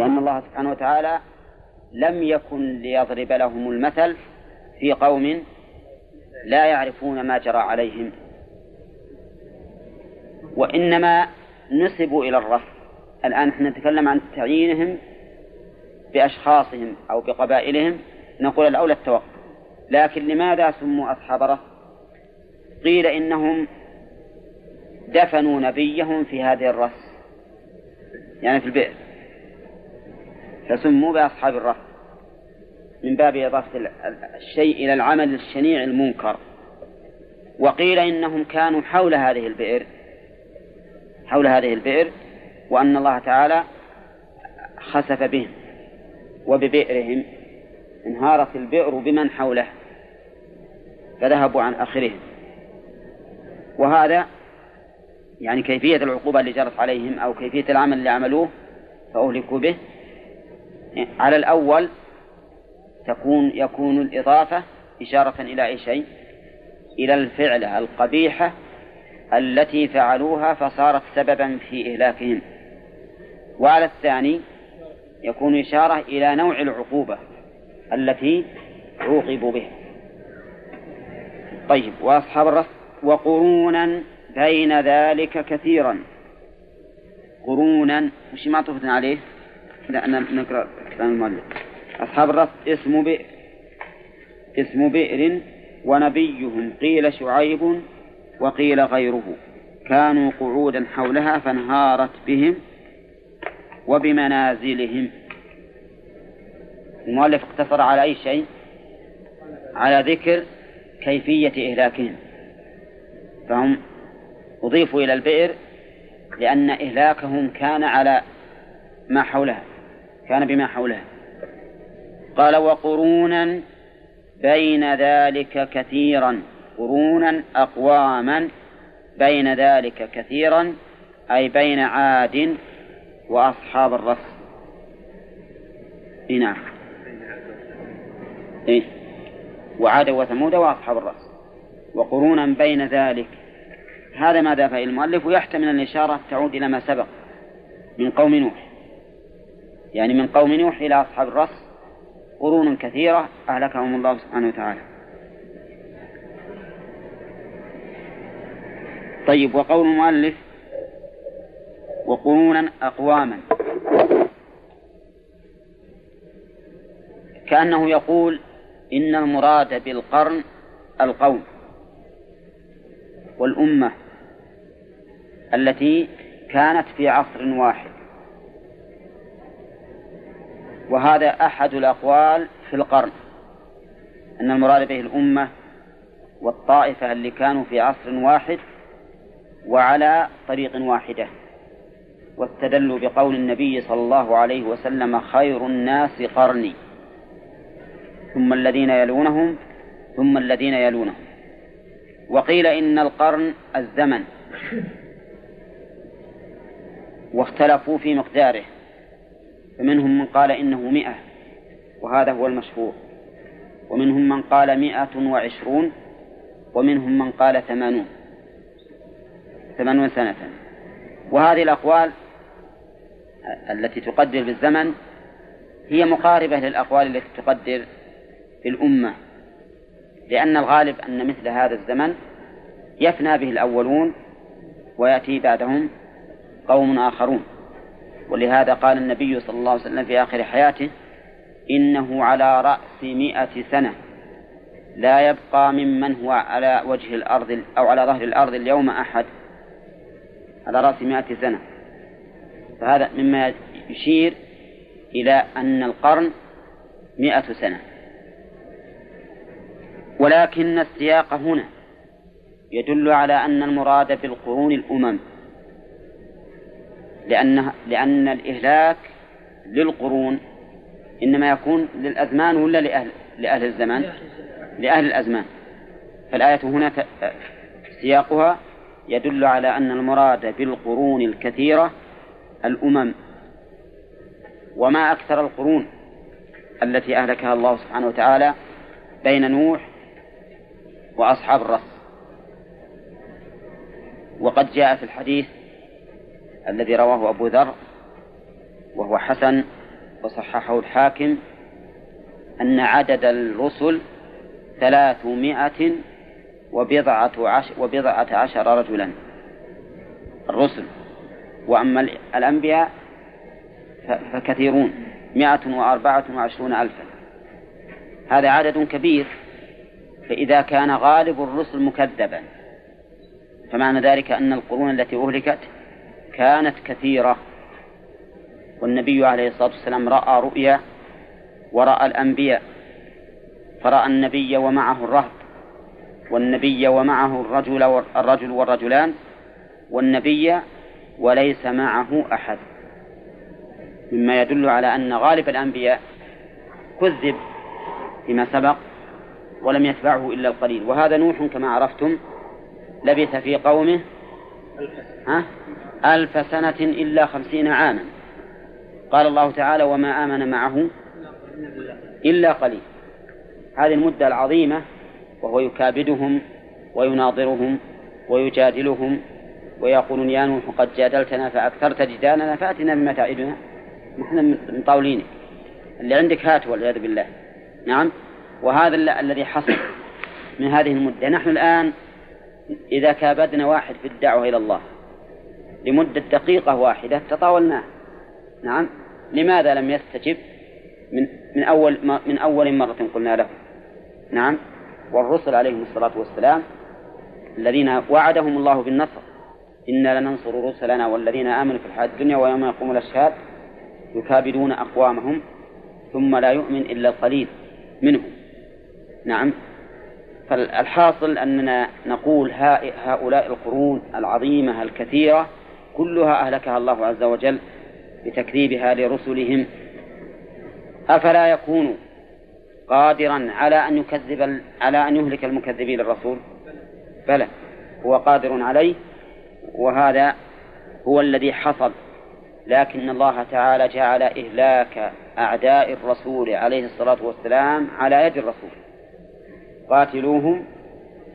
لأن الله سبحانه وتعالى لم يكن ليضرب لهم المثل في قوم لا يعرفون ما جرى عليهم. وإنما نسبوا إلى الرفض الآن نحن نتكلم عن تعيينهم بأشخاصهم أو بقبائلهم. نقول الأولى التوقف. لكن لماذا سموا أصحاب رفض قيل إنهم دفنوا نبيهم في هذه الرس. يعني في البئر. فسموا بأصحاب الرفض. من باب إضافة الشيء إلى العمل الشنيع المنكر. وقيل إنهم كانوا حول هذه البئر حول هذه البئر وأن الله تعالى خسف بهم وببئرهم انهارت البئر بمن حوله فذهبوا عن آخرهم. وهذا يعني كيفية العقوبة اللي جرت عليهم أو كيفية العمل اللي عملوه فأهلكوا به. على الأول تكون يكون الإضافة إشارة إلى أي شيء؟ إلى الفعلة القبيحة التي فعلوها فصارت سببا في إهلاكهم. وعلى الثاني يكون إشارة إلى نوع العقوبة التي عوقبوا بها. طيب وأصحاب الرس وقرونا بين ذلك كثيرا. قرونا وش معطوفة عليه؟ لا نقرأ. كلام المؤلف. أصحاب الرس اسم بئر اسم بئر ونبيهم قيل شعيب وقيل غيره. كانوا قعودا حولها فانهارت بهم وبمنازلهم. المؤلف اقتصر على أي شيء؟ على ذكر كيفية إهلاكهم. فهم أضيفوا إلى البئر لأن إهلاكهم كان على ما حولها. كان بما حولها قال وقرونا بين ذلك كثيرا قرونا أقواما بين ذلك كثيرا أي بين عاد وأصحاب الرس. نعم. إيه وعاد وثمود وأصحاب الرس. وقرونا بين ذلك. هذا ما ذهب المؤلف؟ ويحتمل الإشارة تعود إلى ما سبق من قوم نوح. يعني من قوم نوح إلى أصحاب الرس قرون كثيرة أهلكهم الله سبحانه وتعالى. طيب وقول المؤلف وقرونا أقواما كأنه يقول إن المراد بالقرن القوم والأمة التي كانت في عصر واحد وهذا أحد الأقوال في القرن أن المراد به الأمة والطائفة اللي كانوا في عصر واحد وعلى طريق واحدة واستدلوا بقول النبي صلى الله عليه وسلم خير الناس قرني. ثم الذين يلونهم ثم الذين يلونهم. وقيل إن القرن الزمن واختلفوا في مقداره. فمنهم من قال إنه مئة وهذا هو المشهور. ومنهم من قال مئة وعشرون ومنهم من قال ثمانون. ثمانون سنة. وهذه الأقوال التي تقدر بالزمن هي مقاربة للأقوال التي تقدر في الأمة لأن الغالب أن مثل هذا الزمن يفنى به الأولون ويأتي بعدهم قوم آخرون. ولهذا قال النبي صلى الله عليه وسلم في آخر حياته إنه على رأس مئة سنة. لا يبقى ممن هو على وجه الأرض أو على ظهر الأرض اليوم أحد. على رأس مئة سنة. فهذا مما يشير إلى أن القرن مئة سنة. ولكن السياق هنا يدل على أن المراد بالقرون الأمم. لأن لأن الإهلاك للقرون إنما يكون للأزمان ولا لأهل لأهل الزمان؟ لأهل الأزمان فالآية هنا سياقها يدل على أن المراد بالقرون الكثيرة الأمم وما أكثر القرون التي أهلكها الله سبحانه وتعالى بين نوح وأصحاب الرس وقد جاء في الحديث الذي رواه أبو ذر وهو حسن وصححه الحاكم أن عدد الرسل ثلاثمائة وبضعة عشر, وبضعة عشر رجلا الرسل. وأما الأنبياء فكثيرون مائة وأربعة وعشرون ألفا. هذا عدد كبير فإذا كان غالب الرسل مكذبا. فمعنى ذلك أن القرون التي أهلكت كانت كثيرة. والنبي عليه الصلاة والسلام رأى رؤيا ورأى الأنبياء فرأى النبي ومعه الرهط والنبي ومعه الرجل الرجل والرجلان والنبي وليس معه أحد. مما يدل على أن غالب الأنبياء كذب فيما سبق ولم يتبعه إلا القليل. وهذا نوح كما عرفتم لبث في قومه ها؟ ألف سنة إلا خمسين عاما. قال الله تعالى وما آمن معه إلا قليل. هذه المدة العظيمة وهو يكابدهم ويناظرهم ويجادلهم ويقولون يا نوح قد جادلتنا فأكثرت جدالنا فأتنا بما تعدنا. نحن مطاولينك اللي عندك هات والعياذ بالله. نعم؟ وهذا الذي حصل من هذه المدة. نحن الآن إذا كابدنا واحد في الدعوة إلى الله لمدة دقيقة واحدة تطاولناه. نعم. لماذا لم يستجب؟ من من أول من أول مرة قلنا له. نعم. والرسل عليهم الصلاة والسلام الذين وعدهم الله بالنصر. إنا لننصر رسلنا والذين آمنوا في الحياة الدنيا ويوم يقوم الأشهاد يكابدون أقوامهم ثم لا يؤمن إلا القليل منهم. نعم. فالحاصل أننا نقول هؤلاء القرون العظيمة الكثيرة كلها أهلكها الله عز وجل بتكذيبها لرسلهم أفلا يكون قادرا على أن يكذب على أن يهلك المكذبين للرسول بلى هو قادر عليه وهذا هو الذي حصل. لكن الله تعالى جعل إهلاك أعداء الرسول عليه الصلاة والسلام على يد الرسول. قاتلوهم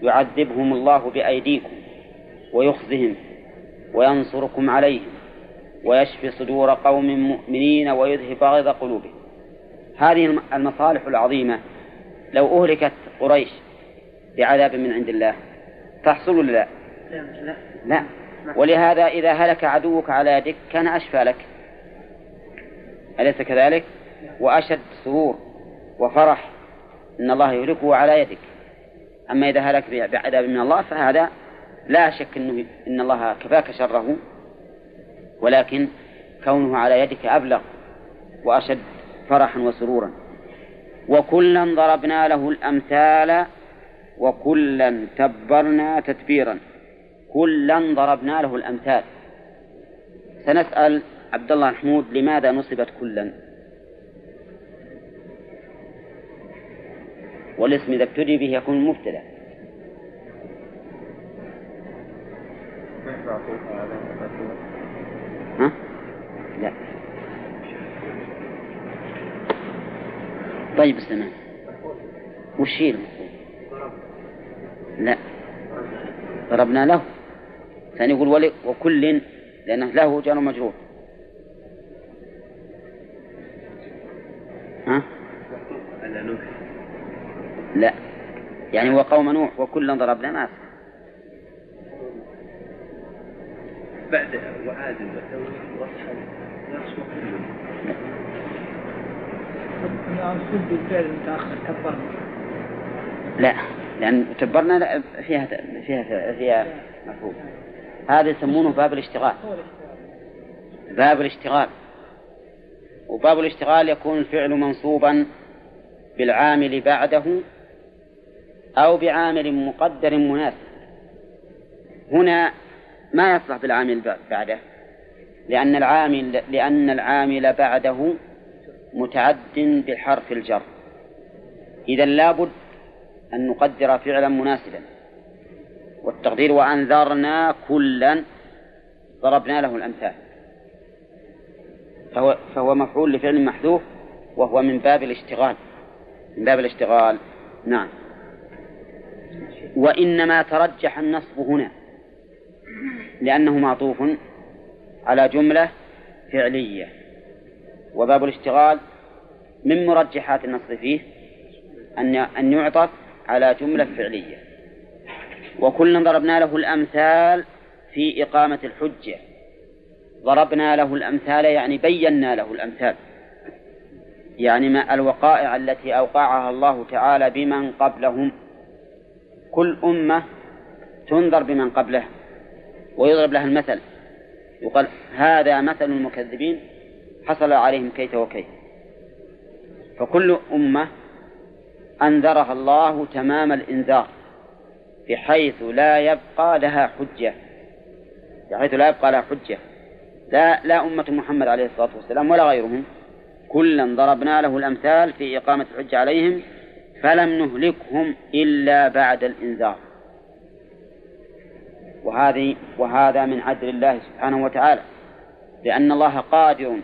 يعذبهم الله بأيديكم ويخزهم وينصركم عليهم ويشفي صدور قوم مؤمنين ويذهب غيظ قلوبهم هذه المصالح العظيمة لو أهلكت قريش بعذاب من عند الله تحصل ولا لا؟ لا لا ولهذا إذا هلك عدوك على يدك كان أشفى لك أليس كذلك؟ وأشد سرور وفرح أن الله يهلكه على يدك. أما إذا هلك بعذاب من الله فهذا لا شك أنه إن الله كفاك شره ولكن كونه على يدك أبلغ وأشد فرحا وسرورا. وكلا ضربنا له الأمثال وكلا تبرنا تتبيرا. كلا ضربنا له الأمثال. سنسأل عبد الله محمود لماذا نصبت كلا؟ والاسم إذا ابتدي به يكون مبتدأ. ها؟ لا. طيب استمع. وش هي لا. ضربنا له. ثاني يقول ولي وكل لأنه له جار مجرور ها؟ لا. يعني وقوم نوح وكلا ضربنا ما بعد وعاد لا. لأن تبرنا لا فيها فيها فيها مفهوم. هذا يسمونه باب الاشتغال. باب الاشتغال. وباب الاشتغال يكون الفعل منصوبا بالعامل بعده أو بعامل مقدر مناسب. هنا ما يصلح بالعامل بعده لأن العامل لأن العامل بعده متعد بحرف الجر. إذا لابد أن نقدر فعلا مناسبا. والتقدير وأنذرنا كلا ضربنا له الأمثال. فهو, فهو مفعول لفعل محذوف وهو من باب الاشتغال. من باب الاشتغال. نعم. وإنما ترجح النصب هنا لأنه معطوف على جملة فعلية. وباب الاشتغال من مرجحات النص فيه أن أن يعطف على جملة فعلية. وكلا ضربنا له الأمثال في إقامة الحجة. ضربنا له الأمثال يعني بينا له الأمثال. يعني ما الوقائع التي أوقعها الله تعالى بمن قبلهم. كل أمة تنظر بمن قبله ويضرب لها المثل. يقال هذا مثل المكذبين حصل عليهم كيت وكيت فكل أمة أنذرها الله تمام الإنذار بحيث لا يبقى لها حجة. بحيث لا يبقى لها حجة. لا لا أمة محمد عليه الصلاة والسلام ولا غيرهم. كلا ضربنا له الأمثال في إقامة الحجة عليهم فلم نهلكهم إلا بعد الإنذار. وهذه وهذا من عدل الله سبحانه وتعالى لأن الله قادر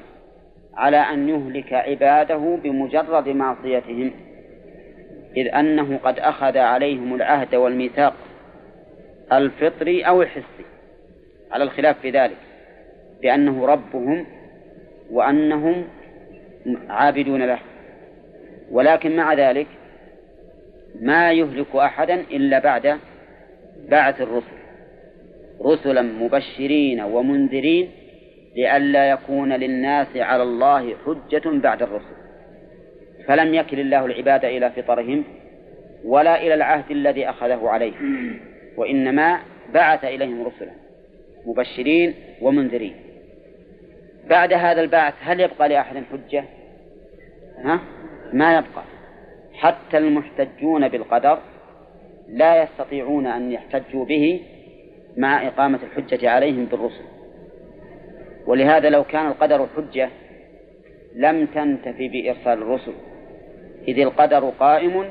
على أن يهلك عباده بمجرد معصيتهم إذ أنه قد أخذ عليهم العهد والميثاق الفطري أو الحسي على الخلاف في ذلك بأنه ربهم وأنهم عابدون له. ولكن مع ذلك ما يهلك أحدا إلا بعد بعث الرسل. رسلا مبشرين ومنذرين لئلا يكون للناس على الله حجة بعد الرسل. فلم يكل الله العباد إلى فطرهم ولا إلى العهد الذي أخذه عليهم وإنما بعث إليهم رسلا مبشرين ومنذرين. بعد هذا البعث هل يبقى لأحد حجة؟ ها؟ ما يبقى. حتى المحتجون بالقدر لا يستطيعون أن يحتجوا به مع إقامة الحجة عليهم بالرسل. ولهذا لو كان القدر حجة لم تنتفي بإرسال الرسل. إذ القدر قائم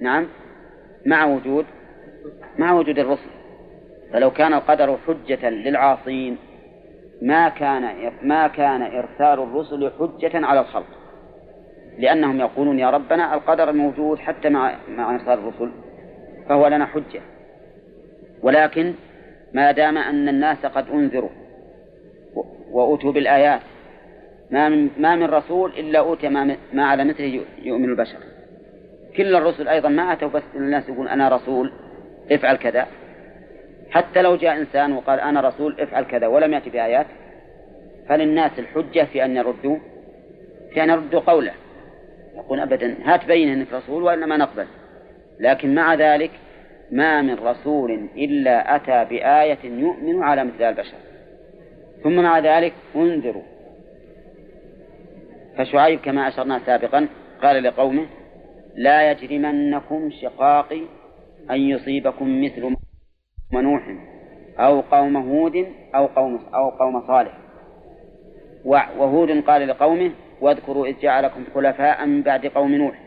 نعم مع وجود مع وجود الرسل. فلو كان القدر حجة للعاصين ما كان ما كان إرسال الرسل حجة على الخلق. لأنهم يقولون يا ربنا القدر موجود حتى مع مع إرسال الرسل فهو لنا حجة. ولكن ما دام أن الناس قد أنذروا وأوتوا بالآيات ما من ما من رسول إلا أوتي ما, ما على مثله يؤمن البشر. كل الرسل أيضا ما أتوا بس الناس يقول أنا رسول افعل كذا. حتى لو جاء إنسان وقال أنا رسول افعل كذا ولم يأتي بآيات فللناس الحجة في أن يردوا في أن يردوا قوله. يقول أبدا هات بين أنك رسول وإلا ما نقبل. لكن مع ذلك ما من رسول إلا أتى بآية يؤمن على مثل البشر. ثم مع ذلك انذروا فشعيب كما أشرنا سابقا قال لقومه لا يجرمنكم شقاقي أن يصيبكم مثل نوح أو قوم هود أو قوم أو قوم صالح. وهود قال لقومه واذكروا إذ جعلكم خلفاء من بعد قوم نوح.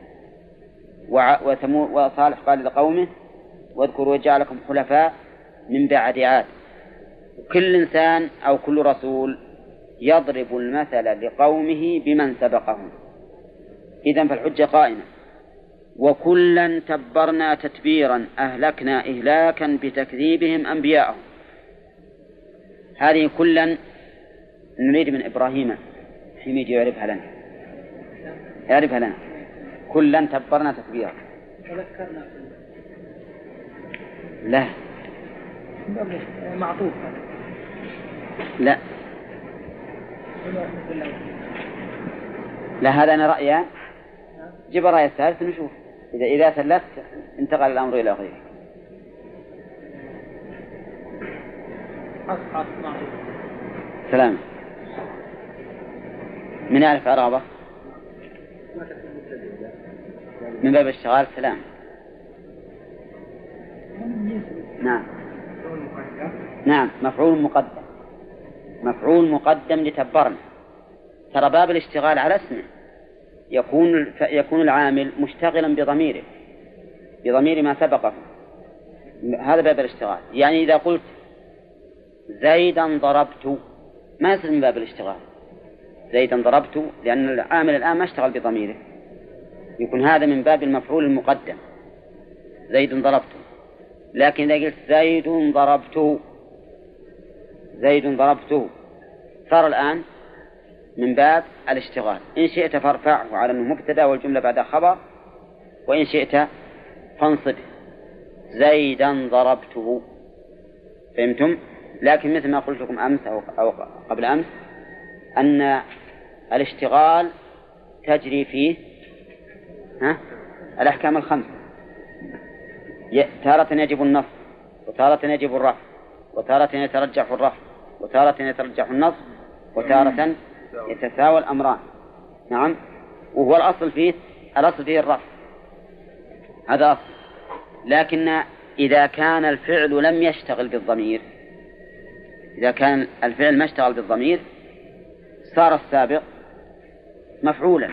وصالح قال لقومه واذكروا جعلكم خلفاء من بعد عاد. كل إنسان أو كل رسول يضرب المثل لقومه بمن سبقهم. إذا فالحجة قائمة. وكلا تبرنا تتبيرا أهلكنا إهلاكا بتكذيبهم أنبياءهم. هذه كلا نريد من إبراهيم. حميد يعرفها لنا. يعرفها لنا. كلا تبرنا تتبيرا لا. معطوف لا. لا هذا أنا رأيان جيب الرأي الثالث نشوف إذا إذا ثلثت انتقل الأمر إلى غيره. سلام. من يعرف عرابة من باب الشغال سلام. نعم. نعم مفعول مقدم. مفعول مقدم لتبرنا. ترى باب الاشتغال على اسمه. يكون يكون العامل مشتغلا بضميره. بضمير ما سبقه. هذا باب الاشتغال. يعني إذا قلت زيدا ضربت ما يصير من باب الاشتغال؟ زيدا ضربت لأن العامل الآن ما اشتغل بضميره. يكون هذا من باب المفعول المقدم. زيد ضربته. لكن إذا قلت زيد ضربته زيد ضربته صار الآن من باب الاشتغال. إن شئت فارفعه على أنه مبتدأ والجملة بعد خبر وإن شئت فانصبه زيدا ضربته. فهمتم؟ لكن مثل ما قلت لكم أمس أو, أو قبل أمس أن الاشتغال تجري فيه ها؟ الأحكام الخمسة تارة يجب النصب وتارة يجب الرفع وتارة يترجح الرفع وتارة يترجح النصب وتارة يتساوى الأمران. نعم؟ وهو الأصل فيه الأصل فيه الرفع. هذا أصل. لكن إذا كان الفعل لم يشتغل بالضمير إذا كان الفعل ما اشتغل بالضمير صار السابق مفعولا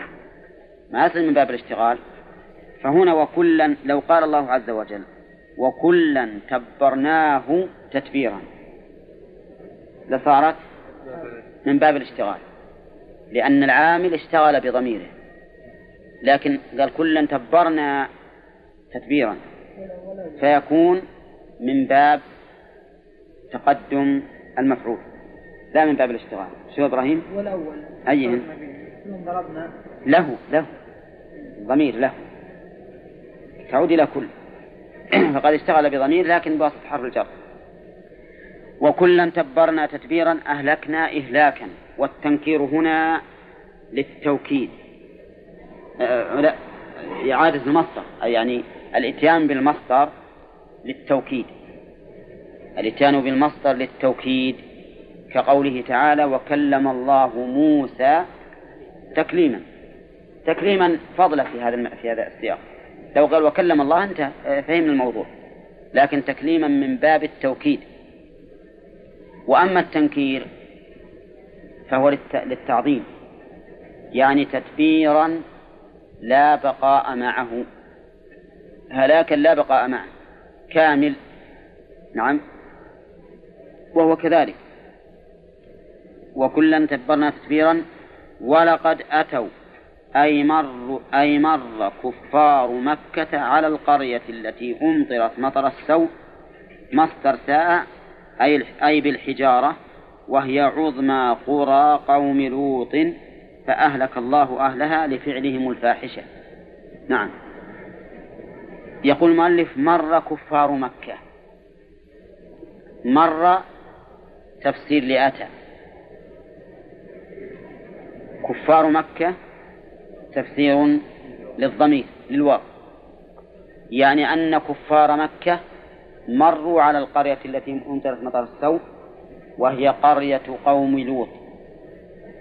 ما يصل من باب الاشتغال. فهنا وكلا لو قال الله عز وجل وكلا تبرناه تتبيرا. لصارت من باب الاشتغال لأن العامل اشتغل بضميره. لكن قال كلا تبرنا تتبيرا فيكون من باب تقدم المفعول لا من باب الاشتغال. شو إبراهيم؟ والأول. أيهن؟ ضربنا. له له. ضمير له. تعود إلى كل. فقد اشتغل بضمير لكن بواسطة حرف الجر. وكلا تبرنا تتبيرا أهلكنا إهلاكا. والتنكير هنا للتوكيد. آه لا إعادة المصدر. أي يعني الإتيان بالمصدر للتوكيد. الإتيان بالمصدر للتوكيد كقوله تعالى وكلم الله موسى تكليما. تكليما فضلا في هذا في هذا السياق. لو قال وكلم الله انتهى فهمنا الموضوع. لكن تكليما من باب التوكيد. وأما التنكير فهو للتعظيم. يعني تدبيرا لا بقاء معه. هلاكا لا بقاء معه. كامل. نعم. وهو كذلك. وكلا تبرنا تتبيرا ولقد أتوا أي مر أي مر كفار مكة على القرية التي أمطرت مطر السوء مصدر ساء أي أي بالحجارة وهي عظمى قرى قوم لوط فأهلك الله أهلها لفعلهم الفاحشة. نعم. يقول المؤلف مر كفار مكة. مر تفسير لأتى. كفار مكة تفسير للضمير للواو. يعني أن كفار مكة مروا على القرية التي أمطرت مطر السوء وهي قرية قوم لوط.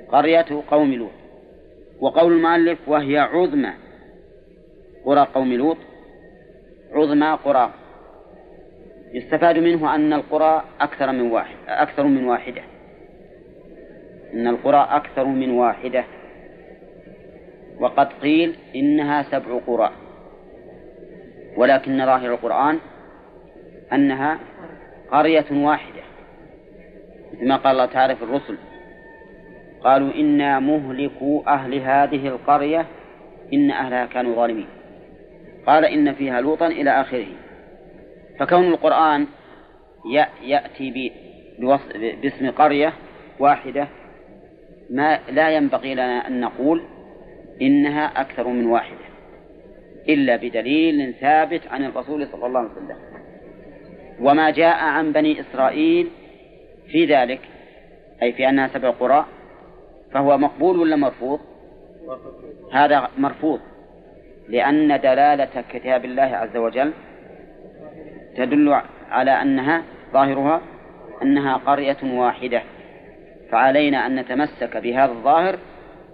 قرية قوم لوط. وقول المؤلف وهي عظمى قرى قوم لوط. عظمى قرى. يستفاد منه أن القرى أكثر من واحد أكثر من واحدة. إن القرى أكثر من واحدة. وقد قيل إنها سبع قرى. ولكن ظاهر القرآن أنها قرية واحدة. مثل ما قال الله تعالى في الرسل قالوا إنا مهلكوا أهل هذه القرية إن أهلها كانوا ظالمين. قال إن فيها لوطا إلى آخره. فكون القرآن يأتي باسم قرية واحدة ما لا ينبغي لنا أن نقول إنها أكثر من واحدة إلا بدليل ثابت عن الرسول صلى الله عليه وسلم. وما جاء عن بني إسرائيل في ذلك أي في أنها سبع قرى فهو مقبول ولا مرفوض؟ هذا مرفوض لأن دلالة كتاب الله عز وجل تدل على أنها ظاهرها أنها قرية واحدة. فعلينا أن نتمسك بهذا الظاهر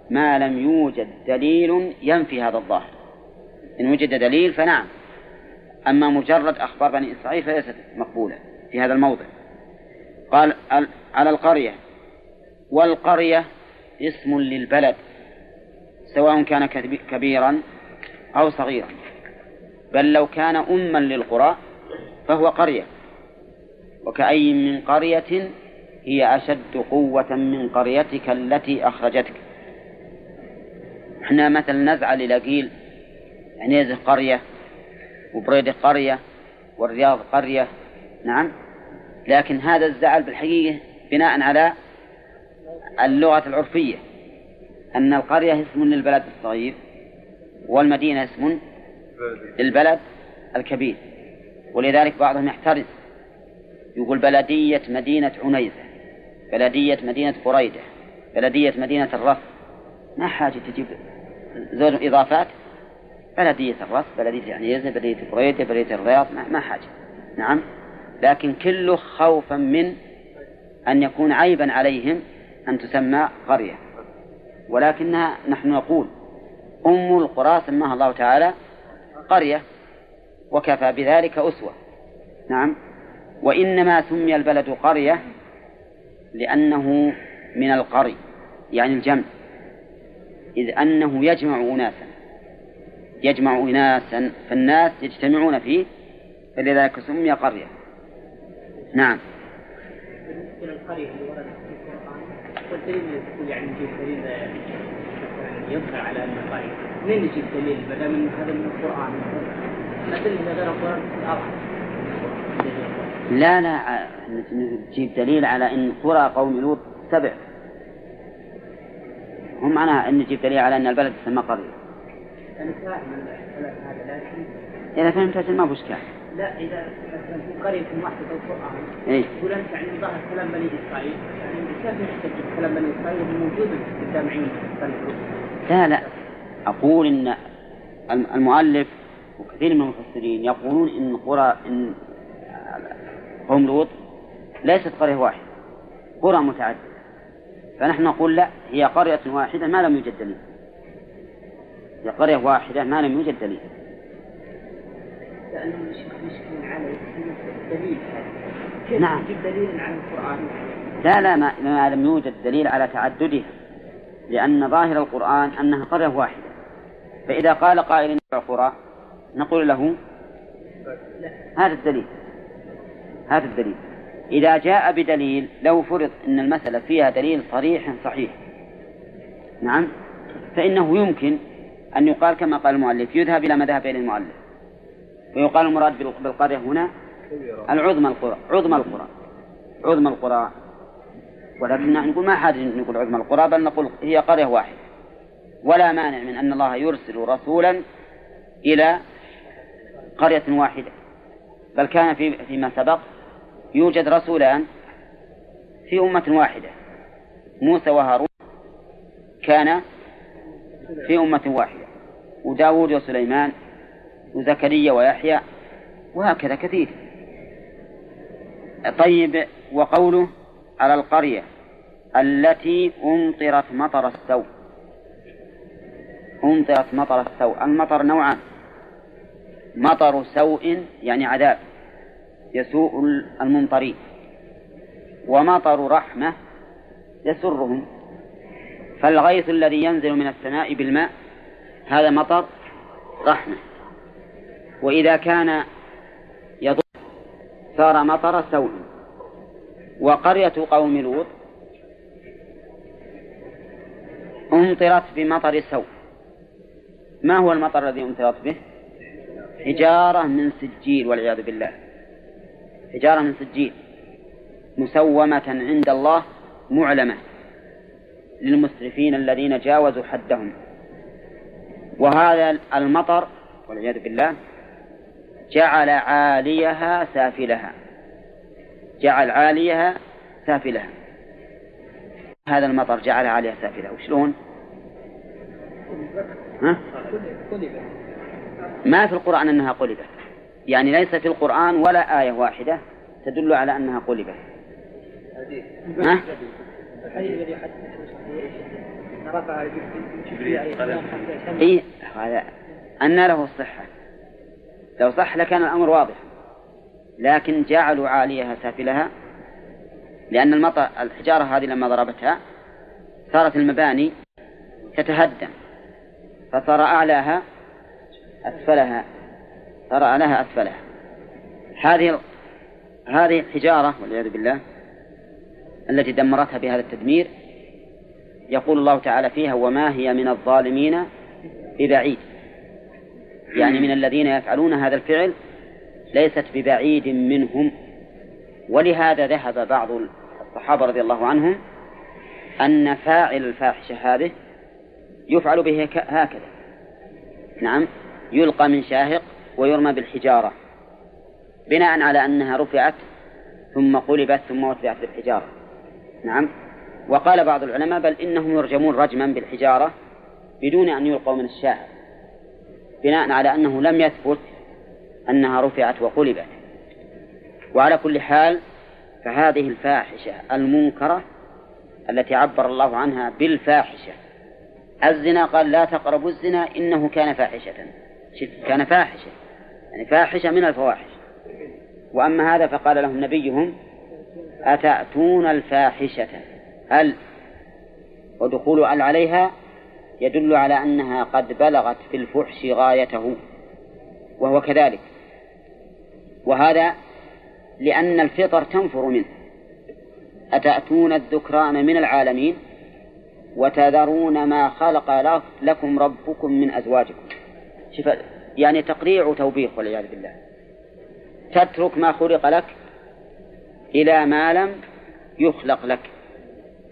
ما لم يوجد دليل ينفي هذا الظاهر. إن وجد دليل فنعم. أما مجرد أخبار بني إسرائيل فليست مقبولة في هذا الموضع. قال على القرية. والقرية اسم للبلد سواء كان كبيرا أو صغيرا. بل لو كان أما للقرى فهو قرية. وكأي من قرية هي أشد قوة من قريتك التي أخرجتك. إحنا مثلا نزعل إلى قيل عنيزة قرية وبريدة قرية والرياض قرية نعم؟ لكن هذا الزعل بالحقيقة بناء على اللغة العرفية أن القرية اسم للبلد الصغير والمدينة اسم للبلد الكبير. ولذلك بعضهم يحترز يقول بلدية مدينة عنيزة. بلدية مدينة قريدة بلدية مدينة الرف ما حاجة تجيب زوج إضافات؟ بلدية الرف بلدية عنيزة بلدية قريدة بلدية الرياض ما, ما حاجة. نعم. لكن كله خوفا من أن يكون عيبا عليهم أن تسمى قرية. ولكنها نحن نقول أم القرى سماها الله تعالى قرية وكفى بذلك أسوة. نعم. وإنما سمي البلد قرية لأنه من القري يعني الجمع. إذ أنه يجمع أناسا يجمع أناسا فالناس يجتمعون فيه فلذلك سمي قرية. نعم. للقرية اللي وردت في القرآن والدليل يعني دليل يظهر على أن قرية. منين نجيب دليل؟ بدل من هذا من القرآن. الأدلة غير القرآن لا لا نجيب دليل على أن قرى قوم لوط سبع. هم معناها أن نجيب دليل على أن البلد تسمى قرية. أنا إذا فهمت ما بوش لا إذا في قرية واحدة القرآن إيه؟ يقول أنت يعني ظهر كلام بني إسرائيل. يعني كيف يحتج كلام بني إسرائيل موجود في الجامعين؟ لا لا. أقول إن المؤلف وكثير من المفسرين يقولون إن قرى إن قوم لوط ليست قرية واحدة قرى متعددة. فنحن نقول لا هي قرية واحدة ما لم يوجد دليل. هي قرية واحدة ما لم يوجد دليل. لأنهم يشكلون عليه دليل. كيف نعم. دليل على القرآن؟ لا لا ما, ما لم يوجد دليل على تعددها لأن ظاهر القرآن أنها قرية واحدة. فإذا قال قائل قرى نقول له هذا الدليل. هذا الدليل. إذا جاء بدليل لو فرض أن المسألة فيها دليل صريح صحيح. نعم؟ فإنه يمكن أن يقال كما قال المؤلف يذهب إلى ما ذهب إليه المؤلف. ويقال المراد بالقرية هنا العظمى القرى عظمى القرى عظمى القرى. ولكن نقول ما حاجة نقول عظمى القرى بل نقول هي قرية واحدة. ولا مانع من أن الله يرسل رسولا إلى قرية واحدة. بل كان في فيما سبق يوجد رسولان في أمة واحدة موسى وهارون كان في أمة واحدة وداود وسليمان وزكريا ويحيى وهكذا كثير. طيب وقوله على القرية التي أمطرت مطر السوء. أمطرت مطر السوء المطر نوعان مطر سوء يعني عذاب. يسوء الممطرين ومطر رحمة يسرهم. فالغيث الذي ينزل من السماء بالماء هذا مطر رحمة. وإذا كان يضر صار مطر سوء. وقرية قوم لوط أمطرت بمطر سوء. ما هو المطر الذي أمطرت به؟ حجارة من سجيل والعياذ بالله. حجارة من سجيل. مسومة عند الله معلمة للمسرفين الذين جاوزوا حدهم. وهذا المطر والعياذ بالله جعل عاليها سافلها. جعل عاليها سافلها. هذا المطر جعل عاليها سافلها. وشلون؟ ها؟ ما في القرآن أنها قلبت. يعني ليس في القرآن ولا آية واحدة تدل على أنها قلبت. ها؟ إيه هذا أن له الصحة. لو صح لكان الأمر واضح. لكن جعلوا عاليها سافلها لأن المطر الحجارة هذه لما ضربتها صارت المباني تتهدم فصار أعلاها أسفلها. صار أعلاها أسفلها. هذه هذه الحجارة والعياذ بالله التي دمرتها بهذا التدمير يقول الله تعالى فيها وما هي من الظالمين ببعيد. يعني من الذين يفعلون هذا الفعل ليست ببعيد منهم. ولهذا ذهب بعض الصحابة رضي الله عنهم أن فاعل الفاحشة هذه يفعل به هكذا. نعم يلقى من شاهق ويرمى بالحجارة. بناء على أنها رفعت ثم قلبت ثم وضعت بالحجارة نعم. وقال بعض العلماء بل إنهم يرجمون رجما بالحجارة بدون أن يلقوا من الشاهق بناء على أنه لم يثبت أنها رفعت وقلبت. وعلى كل حال فهذه الفاحشة المنكرة التي عبر الله عنها بالفاحشة. الزنا قال لا تقربوا الزنا إنه كان فاحشة. كان فاحشة. يعني فاحشة من الفواحش. وأما هذا فقال لهم نبيهم أتأتون الفاحشة؟ هل ودخول ال عليها يدل على أنها قد بلغت في الفحش غايته؟ وهو كذلك. وهذا لأن الفطر تنفر منه. أتأتون الذكران من العالمين؟ وتذرون ما خلق لكم ربكم من أزواجكم. شوف يعني تقريع وتوبيخ والعياذ بالله. تترك ما خلق لك إلى ما لم يخلق لك.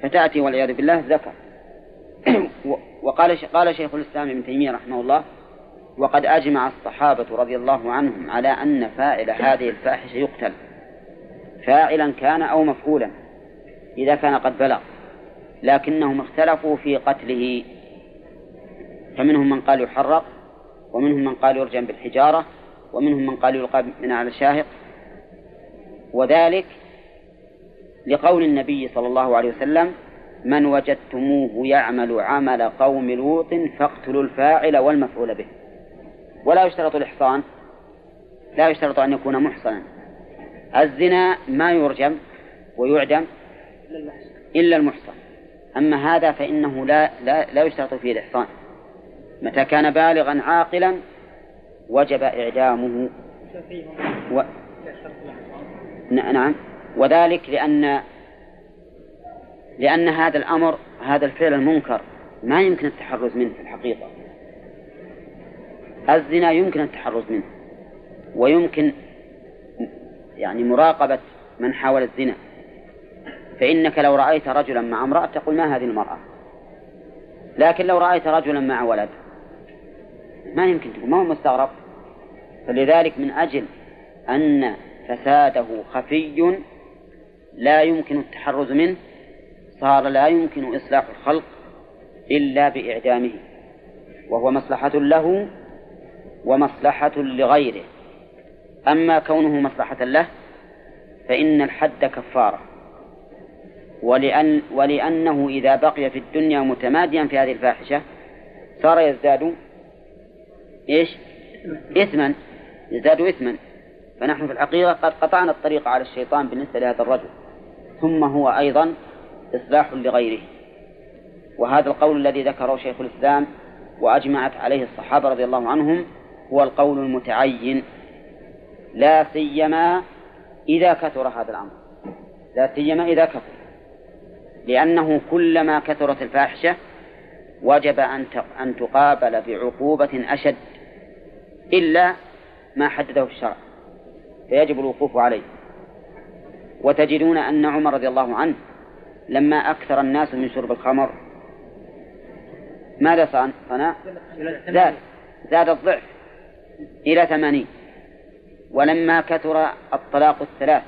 فتأتي والعياذ بالله ذكر. وقال قال شيخ الإسلام ابن تيمية رحمه الله وقد أجمع الصحابة رضي الله عنهم على أن فاعل هذه الفاحشة يقتل. فاعلا كان أو مفعولا إذا كان قد بلغ. لكنهم اختلفوا في قتله. فمنهم من قال يحرق ومنهم من قال يرجم بالحجارة ومنهم من قال يلقى من على الشاهق. وذلك لقول النبي صلى الله عليه وسلم من وجدتموه يعمل عمل قوم لوط فاقتلوا الفاعل والمفعول به. ولا يشترط الإحصان لا يشترط أن يكون محصنا. الزنا ما يرجم ويعدم إلا المحصن. أما هذا فإنه لا لا لا يشترط فيه الإحصان. متى كان بالغا عاقلا وجب إعدامه. و... نعم. وذلك لأن لأن هذا الأمر هذا الفعل المنكر ما يمكن التحرز منه في الحقيقة. الزنا يمكن التحرز منه ويمكن يعني مراقبة من حاول الزنا. فإنك لو رأيت رجلا مع امرأة تقول ما هذه المرأة؟ لكن لو رأيت رجلا مع ولد ما يمكن تقول ما هو مستغرب. فلذلك من أجل أن فساده خفي لا يمكن التحرز منه صار لا يمكن إصلاح الخلق إلا بإعدامه وهو مصلحة له ومصلحة لغيره. أما كونه مصلحة له فإن الحد كفارة. ولأن ولأنه إذا بقي في الدنيا متماديا في هذه الفاحشة صار يزداد إيش؟ إثما. يزداد إثما. فنحن في الحقيقة قد قطعنا الطريق على الشيطان بالنسبة لهذا الرجل. ثم هو أيضا إصلاح لغيره. وهذا القول الذي ذكره شيخ الإسلام وأجمعت عليه الصحابة رضي الله عنهم هو القول المتعين. لا سيما إذا كثر هذا الأمر. لا سيما إذا كثر. لأنه كلما كثرت الفاحشة وجب أن أن تقابل بعقوبة أشد. إلا ما حدده الشرع فيجب الوقوف عليه. وتجدون أن عمر رضي الله عنه لما أكثر الناس من شرب الخمر ماذا صنع؟ زاد زاد الضعف إلى ثمانين. ولما كثر الطلاق الثلاث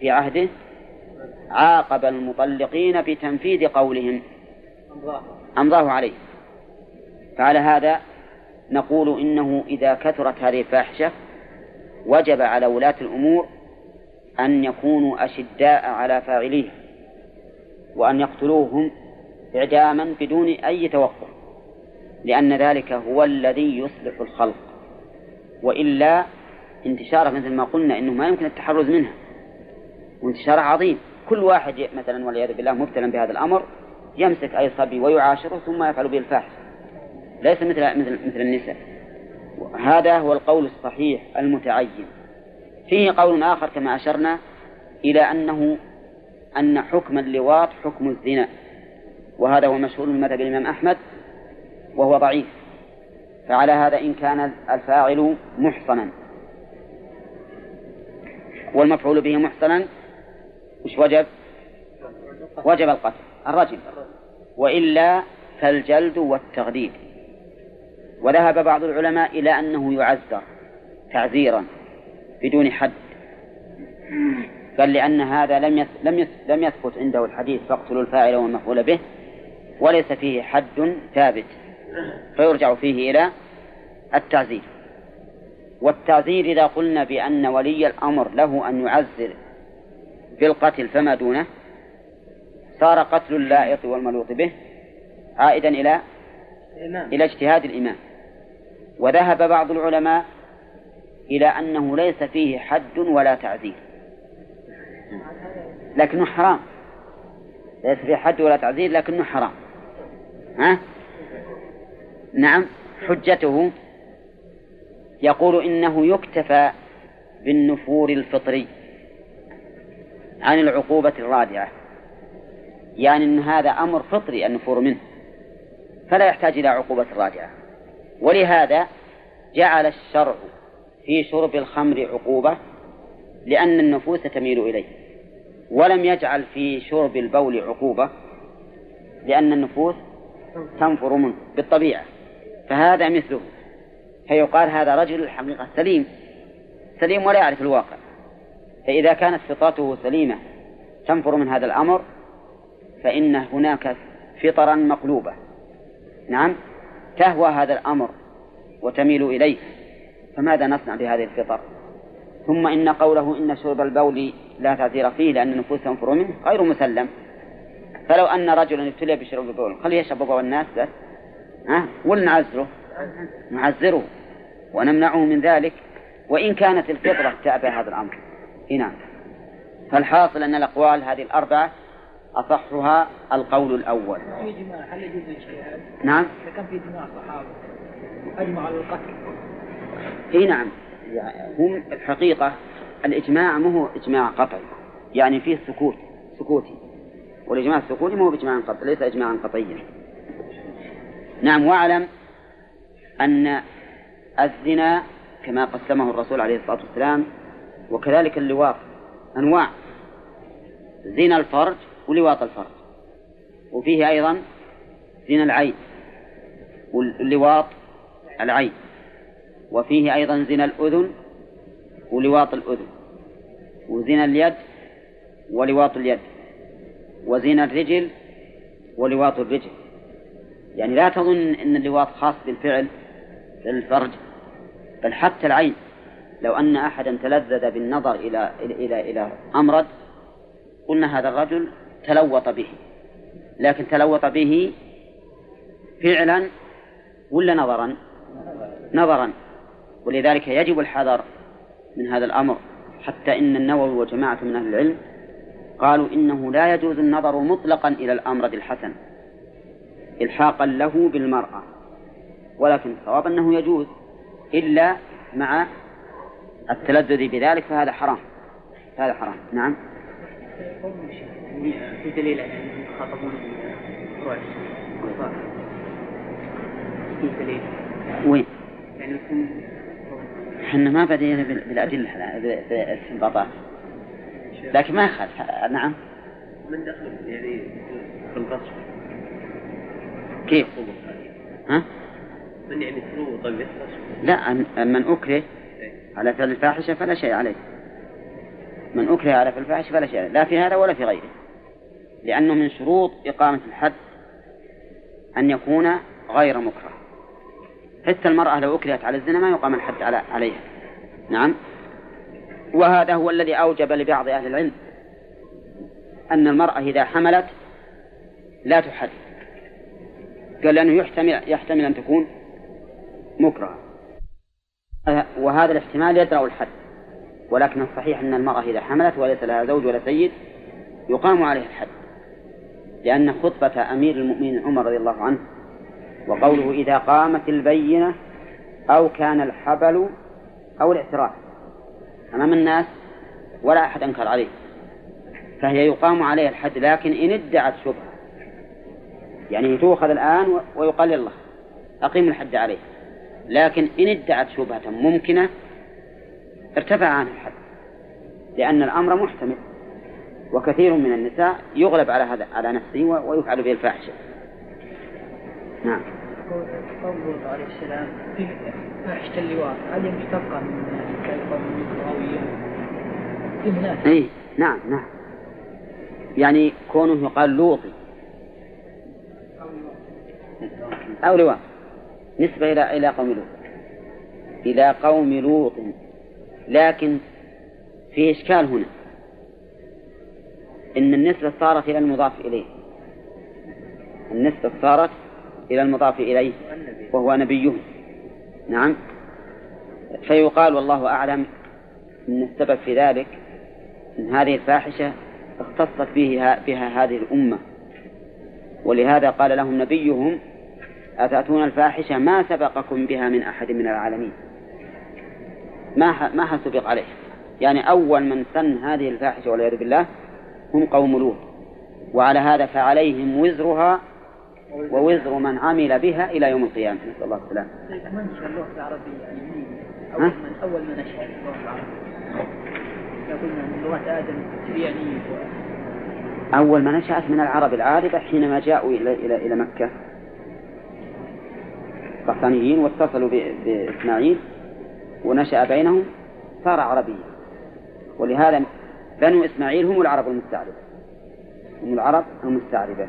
في عهده عاقب المطلقين بتنفيذ قولهم. أمضاه عليه. فعلى هذا نقول إنه إذا كثرت هذه الفاحشة وجب على ولاة الأمور أن يكونوا أشداء على فاعليها وأن يقتلوهم إعداما بدون أي توقف لأن ذلك هو الذي يصلح الخلق. وإلا انتشاره مثل ما قلنا إنه ما يمكن التحرز منها. وانتشاره عظيم. كل واحد مثلا والعياذ بالله مبتلا بهذا الأمر يمسك أي صبي ويعاشره ثم يفعل به الفاحشة. ليس مثل مثل مثل النساء. هذا هو القول الصحيح المتعين. فيه قول آخر كما أشرنا إلى أنه أن حكم اللواط حكم الزنا. وهذا هو مشهور من مذهب الإمام أحمد وهو ضعيف. فعلى هذا إن كان الفاعل محصنا. والمفعول به محصنا. وش وجب؟ وجب القتل. الرجل. وإلا فالجلد والتغليب وذهب بعض العلماء إلى أنه يعذر تعذيرا بدون حد. قال لأن هذا لم لم لم يثبت عنده الحديث فاقتلوا الفاعل والمفعول به وليس فيه حد ثابت فيرجع فيه إلى التعزير والتعزير إذا قلنا بأن ولي الأمر له أن يعزر بالقتل فما دونه صار قتل اللائط والملوط به عائدا إلى إلى اجتهاد الإمام. وذهب بعض العلماء إلى أنه ليس فيه حد ولا تعزير لكنه حرام. ليس فيه حد ولا تعزير لكنه حرام. ها؟ نعم حجته يقول إنه يكتفى بالنفور الفطري عن العقوبة الرادعة. يعني أن هذا أمر فطري النفور منه فلا يحتاج إلى عقوبة رادعة. ولهذا جعل الشرع في شرب الخمر عقوبة لأن النفوس تميل إليه ولم يجعل في شرب البول عقوبة لأن النفوس تنفر منه بالطبيعة فهذا مثله. فيقال هذا رجل الحقيقة سليم سليم ولا يعرف الواقع. فإذا كانت فطرته سليمة تنفر من هذا الأمر فإن هناك فطرا مقلوبة. نعم؟ تهوى هذا الأمر وتميل إليه فماذا نصنع بهذه الفطر؟ ثم إن قوله إن شرب البول لا تأثير فيه لأن النفوس تنفر منه غير مسلم. فلو أن رجلا ابتلي بشرب البول خليه يشرب بول الناس بس؟ ها؟ ولا نعزره نعزره ونمنعه من ذلك. وإن كانت الفطرة تأبى هذا الأمر. هنا. فالحاصل أن الأقوال هذه الأربعة أصحها القول الأول. في إجماع هل يجوز الاجتهاد؟ نعم. كان في إجماع الصحابة أجمع على القتل. إي نعم. هم الحقيقة الإجماع مو هو إجماع قطعي. يعني فيه سكوت سكوتي. والإجماع السكوتي مو بإجماع قطعي ليس إجماعا قطعيا. نعم واعلم أن الزنا كما قسمه الرسول عليه الصلاة والسلام وكذلك اللواط أنواع. زنا الفرج ولواط الفرج. وفيه أيضا زنا العين واللواط العين. وفيه أيضا زنا الأذن ولواط الأذن. وزنا اليد ولواط اليد. وزنا الرجل ولواط الرجل. يعني لا تظن أن اللواط خاص بالفعل الفرج بل حتى العين. لو أن أحدا تلذذ بالنظر إلى إلى إلى, إلى أمرد قلنا هذا الرجل تلوط به. لكن تلوط به فعلا ولا نظرا؟ نظرا. ولذلك يجب الحذر من هذا الأمر. حتى إن النووي وجماعة من أهل العلم قالوا إنه لا يجوز النظر مطلقا إلى الأمرد الحسن إلحاقا له بالمرأة. ولكن الصواب أنه يجوز إلا مع التلذذ بذلك فهذا حرام. هذا حرام. نعم. في دليل يخاطبون في دليل. وين؟ يعني إحنا ما بدينا بالأدلة بالاستنباطات لكن ما يخالف نعم. من دخل يعني في القصر. كيف؟ ها؟ من يعني طيب لا من أكره على فعل الفاحشة فلا شيء عليه. من أكره على فعل الفاحشة فلا شيء لا في هذا ولا في غيره. لأنه من شروط إقامة الحد أن يكون غير مكره. حتى المرأة لو أكرهت على الزنا ما يقام الحد على عليها. نعم؟ وهذا هو الذي أوجب لبعض أهل العلم أن المرأة إذا حملت لا تحد. قال لأنه يحتمل يحتمل أن تكون مكرهة. وهذا الاحتمال يدرأ الحد. ولكن الصحيح أن المرأة إذا حملت وليس لها زوج ولا سيد يقام عليها الحد لأن خطبة أمير المؤمنين عمر رضي الله عنه وقوله إذا قامت البينة أو كان الحبل أو الاعتراف أمام الناس ولا أحد أنكر عليه فهي يقام عليها الحد لكن إن ادعت شبهة يعني تؤخذ الآن ويقال الله أقيم الحد عليه لكن إن ادعت شبهة ممكنة ارتفع عنها الحد لأن الأمر محتمل وكثير من النساء يغلب على هذا على نفسه ويفعل به الفاحشة. نعم. قوله عليه السلام فاحشة اللواء هذه مشتقة من كلمة اي نعم نعم. يعني كونه يقال لوطي. أو لواء. نسبة إلى إلى قوم لوط. إلى قوم لوط. لكن في إشكال هنا. إن النسبة صارت إلى المضاف إليه. النسبة صارت إلى المضاف إليه وهو نبيهم نعم. فيقال والله أعلم أن السبب في ذلك أن هذه الفاحشة اختصت به بها هذه الأمة. ولهذا قال لهم نبيهم أتأتون الفاحشة ما سبقكم بها من أحد من العالمين؟ ما ما سبق عليه. يعني أول من سن هذه الفاحشة والعياذ بالله هم قوم لوط. وعلى هذا فعليهم وزرها ووزر من عمل بها إلى يوم القيامة. نسأل الله السلامة. من اللغة العربية يعني أول من أول من نشأ اللغة العربية؟ قلنا من لغة آدم أول ما نشأت من العرب العاربة حينما جاءوا إلى إلى إلى مكة. قحطانيين واتصلوا بإسماعيل. ونشأ بينهم صار عربيا. ولهذا بنو إسماعيل هم العرب المستعربة. هم العرب المستعربة.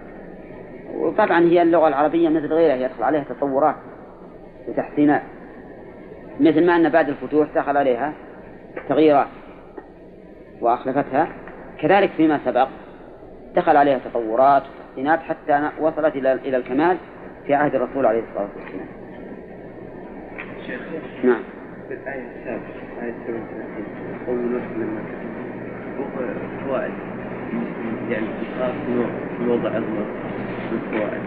وطبعا هي اللغة العربية مثل غيرها يدخل عليها تطورات وتحسينات. مثل ما أن بعد الفتوح دخل عليها تغييرات وأخلفتها. كذلك فيما سبق دخل عليها تطورات وتحسينات حتى وصلت إلى إلى الكمال في عهد الرسول عليه الصلاة والسلام. نعم. في الآية السابقة آية 37 قول لما يعني الفوائد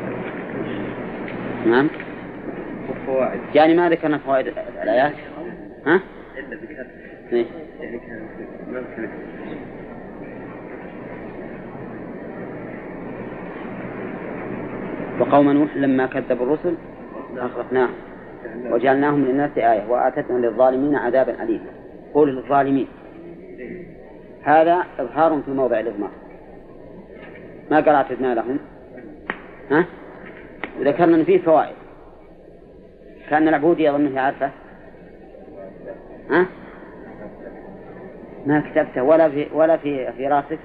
نعم. وفوائد يعني ما ذكرنا فوائد الآيات؟ ها؟ إلا ذكرت إيه؟ يعني كان ما وقوم نوح لما كذبوا الرسل أغرقناهم وجعلناهم للناس آية وآتتنا للظالمين عذابا أليما. قول للظالمين. هذا إظهار في موضع الإضمار. ما قال أعتدنا لهم؟ ها؟ وذكرنا أن فيه فوائد. كان العبود يظن أنه عارفة. ها؟ ما كتبته. ولا في ولا في في راسك.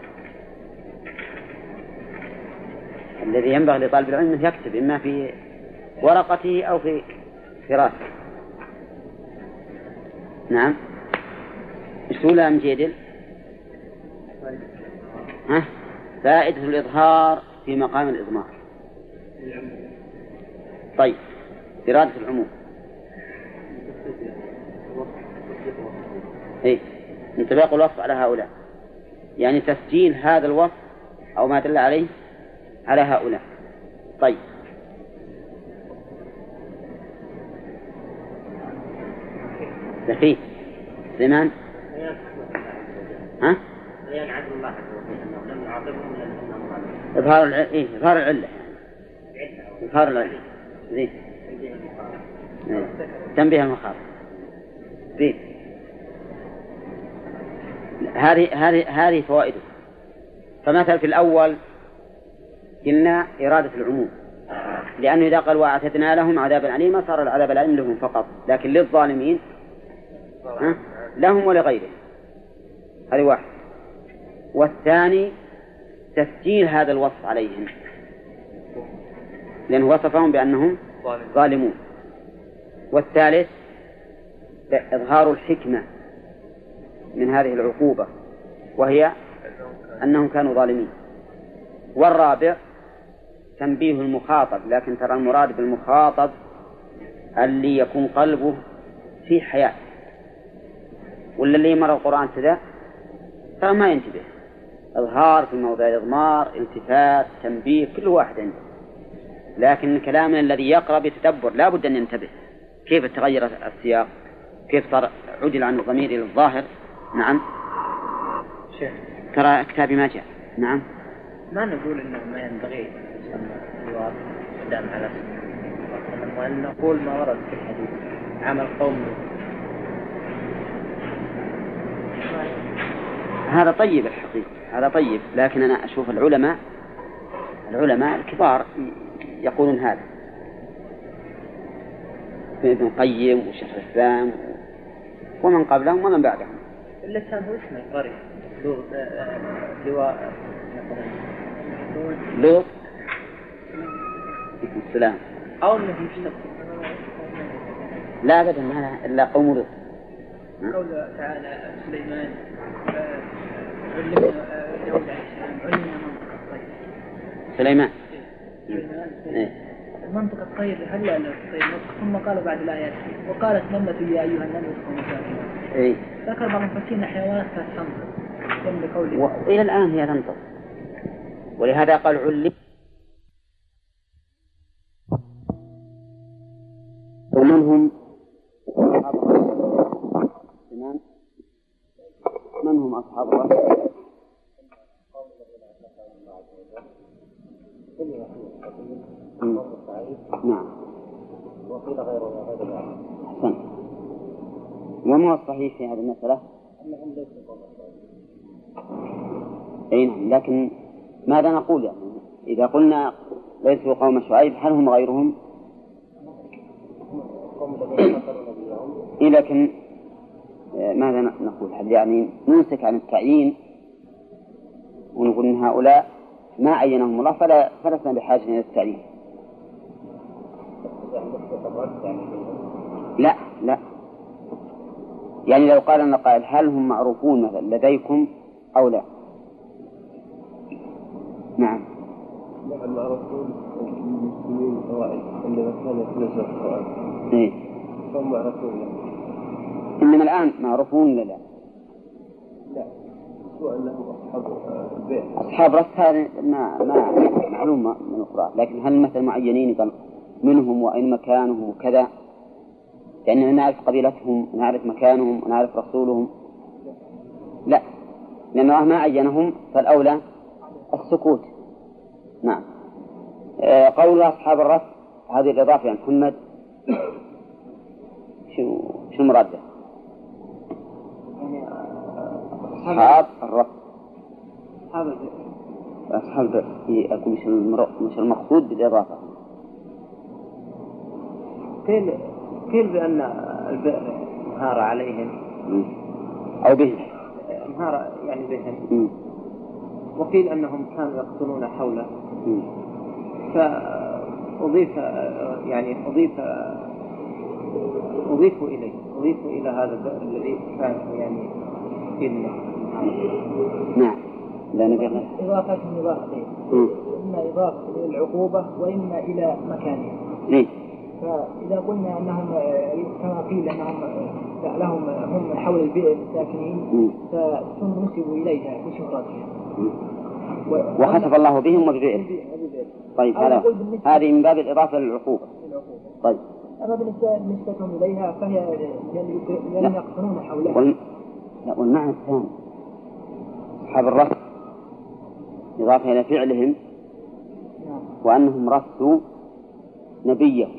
الذي ينبغي لطالب العلم أن يكتب إما في ورقته أو في فراسه نعم. إيش تقول يا مجيدل؟ ها؟ فائدة الإظهار في مقام الإضمار. طيب. إرادة العموم. إيه. انطباق الوصف على هؤلاء. يعني تسجيل هذا الوصف أو ما دل عليه على هؤلاء. طيب. الا لانهم ظالمون إظهار الع... إيه إظهار العلة. إظهار العلة. زين. تنبيه المخاطر؟ زين. هذه هذه هذه فوائده. فمثل في الأول قلنا إرادة العموم. لأنه إذا قال وأعتدنا لهم عذابا أليما صار العذاب الأليم لهم فقط. لكن للظالمين ها؟ لهم ولغيرهم. هذه واحد. والثاني تسجيل هذا الوصف عليهم. لأنه وصفهم بأنهم ظالمون. والثالث إظهار الحكمة من هذه العقوبة وهي أنهم كانوا ظالمين. والرابع تنبيه المخاطب لكن ترى المراد بالمخاطب اللي يكون قلبه في حياة. ولا اللي يمر القرآن كذا ترى ما ينتبه. إظهار في موضع الإضمار التفات تنبيه كل واحد عنده. لكن كلامنا الذي يقرأ بتدبر لا بد أن ينتبه. كيف تغير السياق؟ كيف صار عدل عن الضمير إلى الظاهر؟ نعم. شيخ. ترى كتابي ما جاء. نعم. ما نقول إنه ما ينبغي قدام على وان نقول ما ورد في الحديث. عمل قوم هذا طيب الحقيقة هذا طيب لكن أنا أشوف العلماء العلماء الكبار يقولون هذا. ابن القيم وشيخ الإسلام ومن قبلهم ومن بعدهم. اللسان هو اسم القرية. لغة آه، لواء مثلا. لوط. السلام. أو أنه مشتق. لا أبدا ما إلا قوم لوط. قوله تعالى سليمان آه، علمنا آه، داود عليه السلام علمنا منطق الطير. سليمان. سليمان إيه. منطق الطير هل لا ثم قال بعد الآيات وقالت نملة يا أيها النمل ادخلوا مساكنكم إيه. ذكر بعض المفسرين حيوانات تنطق. جنب قوله وإلى الآن هي تنطق. ولهذا قال علم. ومنهم تمام من هم أصحاب الرحمة. نعم وقيل غير ذلك أحسنت الصحيح في هذه المسألة؟ انهم ليسوا أي نعم لكن ماذا نقول يعني إذا قلنا ليسوا قوم شعيب هل هم غيرهم؟ إيه لكن ماذا ن- نقول؟ هل يعني نمسك عن التعيين؟ ونقول إن هؤلاء ما عينهم الله فلا فلسنا بحاجة إلى التعيين. لا لا. يعني لو قال لنا قائل هل هم معروفون مثلا لديكم أو لا؟ نعم. نعم معروفون المسلمين القواعد عندما كانت تنزل القواعد إيه. فهم معروفون لهم إنما الآن معروفون ولا لا؟ لا. آه، أصحاب رأس هذا ما ما معلومة من القرآن. لكن هل مثل معينين قال منهم وأين مكانهم وكذا لأننا نعرف قبيلتهم ونعرف مكانهم ونعرف رسولهم. لا. لأن الله ما عينهم فالأولى السكوت. نعم. آه، قول أصحاب الرأس هذه الإضافة يا محمد. شو شو مراده؟ يعني آه، أصحاب الرأس اصحاب البيت أصحاب البئر أقول مش مش المقصود بالإضافة قيل قيل بأن البئر انهار عليهم. أو بهم انهار يعني بهم. وقيل أنهم كانوا يقتلون حوله. فأضيف يعني أضيف أضيفوا إليه أضيفوا إلى هذا البئر الذي كان يعني في النهر. نعم. لا نبي إضافة إضافتين مم. إما إضافة إلى العقوبة وإما إلى مكانها إيه فإذا قلنا أنهم كما قيل أنهم لهم هم حول البئر ساكنين مم. فنسبوا إليها بشهرتها وخسف الله بهم وببئر. طيب هذا هذه من باب الإضافة للعقوبة. طيب. أما بالنسبة نسبتهم إليها فهي لأن يقتنون حولها. وال... لا والمعنى الثاني أصحاب الرس إضافة إلى فعلهم. وأنهم رسوا نبيهم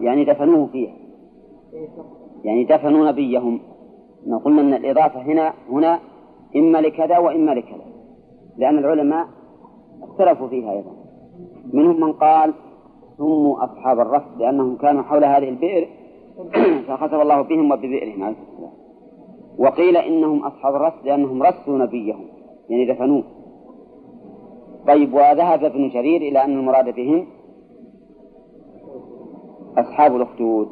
يعني دفنوه فيها. يعني دفنوا نبيهم قلنا أن الإضافة هنا هنا إما لكذا وإما لكذا لأن العلماء اختلفوا فيها أيضا منهم من قال سموا أصحاب الرس لأنهم كانوا حول هذه البئر فخسف الله بهم وببئرهم وقيل إنهم أصحاب الرس لأنهم رسوا نبيهم يعني دفنوه. طيب وذهب ابن جرير إلى أن المراد بهم أصحاب الأخدود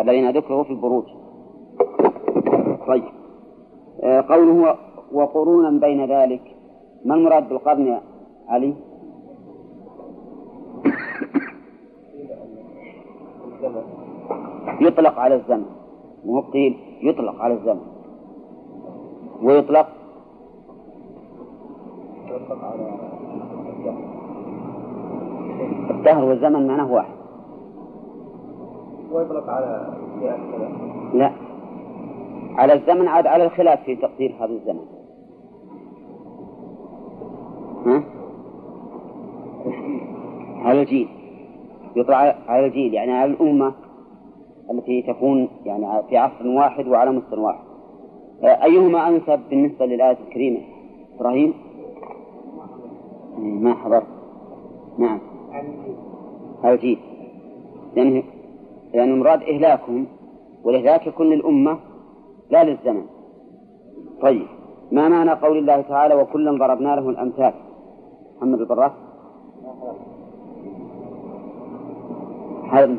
الذين ذكروا في البروج. طيب آه، قوله وقرونا بين ذلك ما المراد بالقرن يا علي؟ يطلق على الزمن. مو قيل يطلق على الزمن. ويطلق. الدهر والزمن معناه واحد. ويطلق على لا. على الزمن عاد على الخلاف في تقدير هذا الزمن. ها؟ على الجيل. يطلع على الجيل يعني على الأمة التي تكون يعني في عصر واحد وعلى مستوى واحد. أيهما أنسب بالنسبة للآية الكريمة؟ إبراهيم؟ ما حضر نعم. الجيل لأنه يعني المراد إهلاكهم والإهلاك يكون للأمة لا للزمن. طيب. ما معنى قول الله تعالى وكلا ضربنا له الأمثال؟ محمد البراك هذا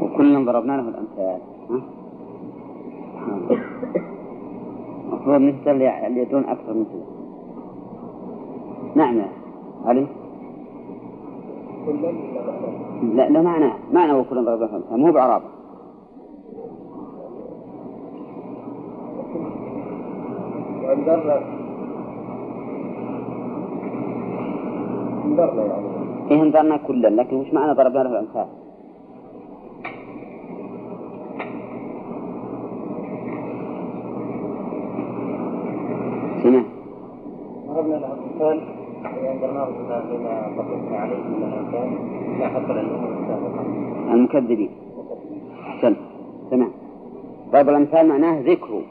وكلا ضربنا له الأمثال. المفروض مثل اللي يدون أكثر من كذا نعم. علي؟ لا لا معنى معنى وكلا ضربنا له الأمثال مو بعرابة انذرنا يعني إيه انذرنا كلا لكن وش معنى ضربنا له الأمثال؟ سمع ضربنا وأنذرناه بما عليه من حق للأمم السابقة المكذبين أحسنت سمع ضرب الأمثال معناه ذكر.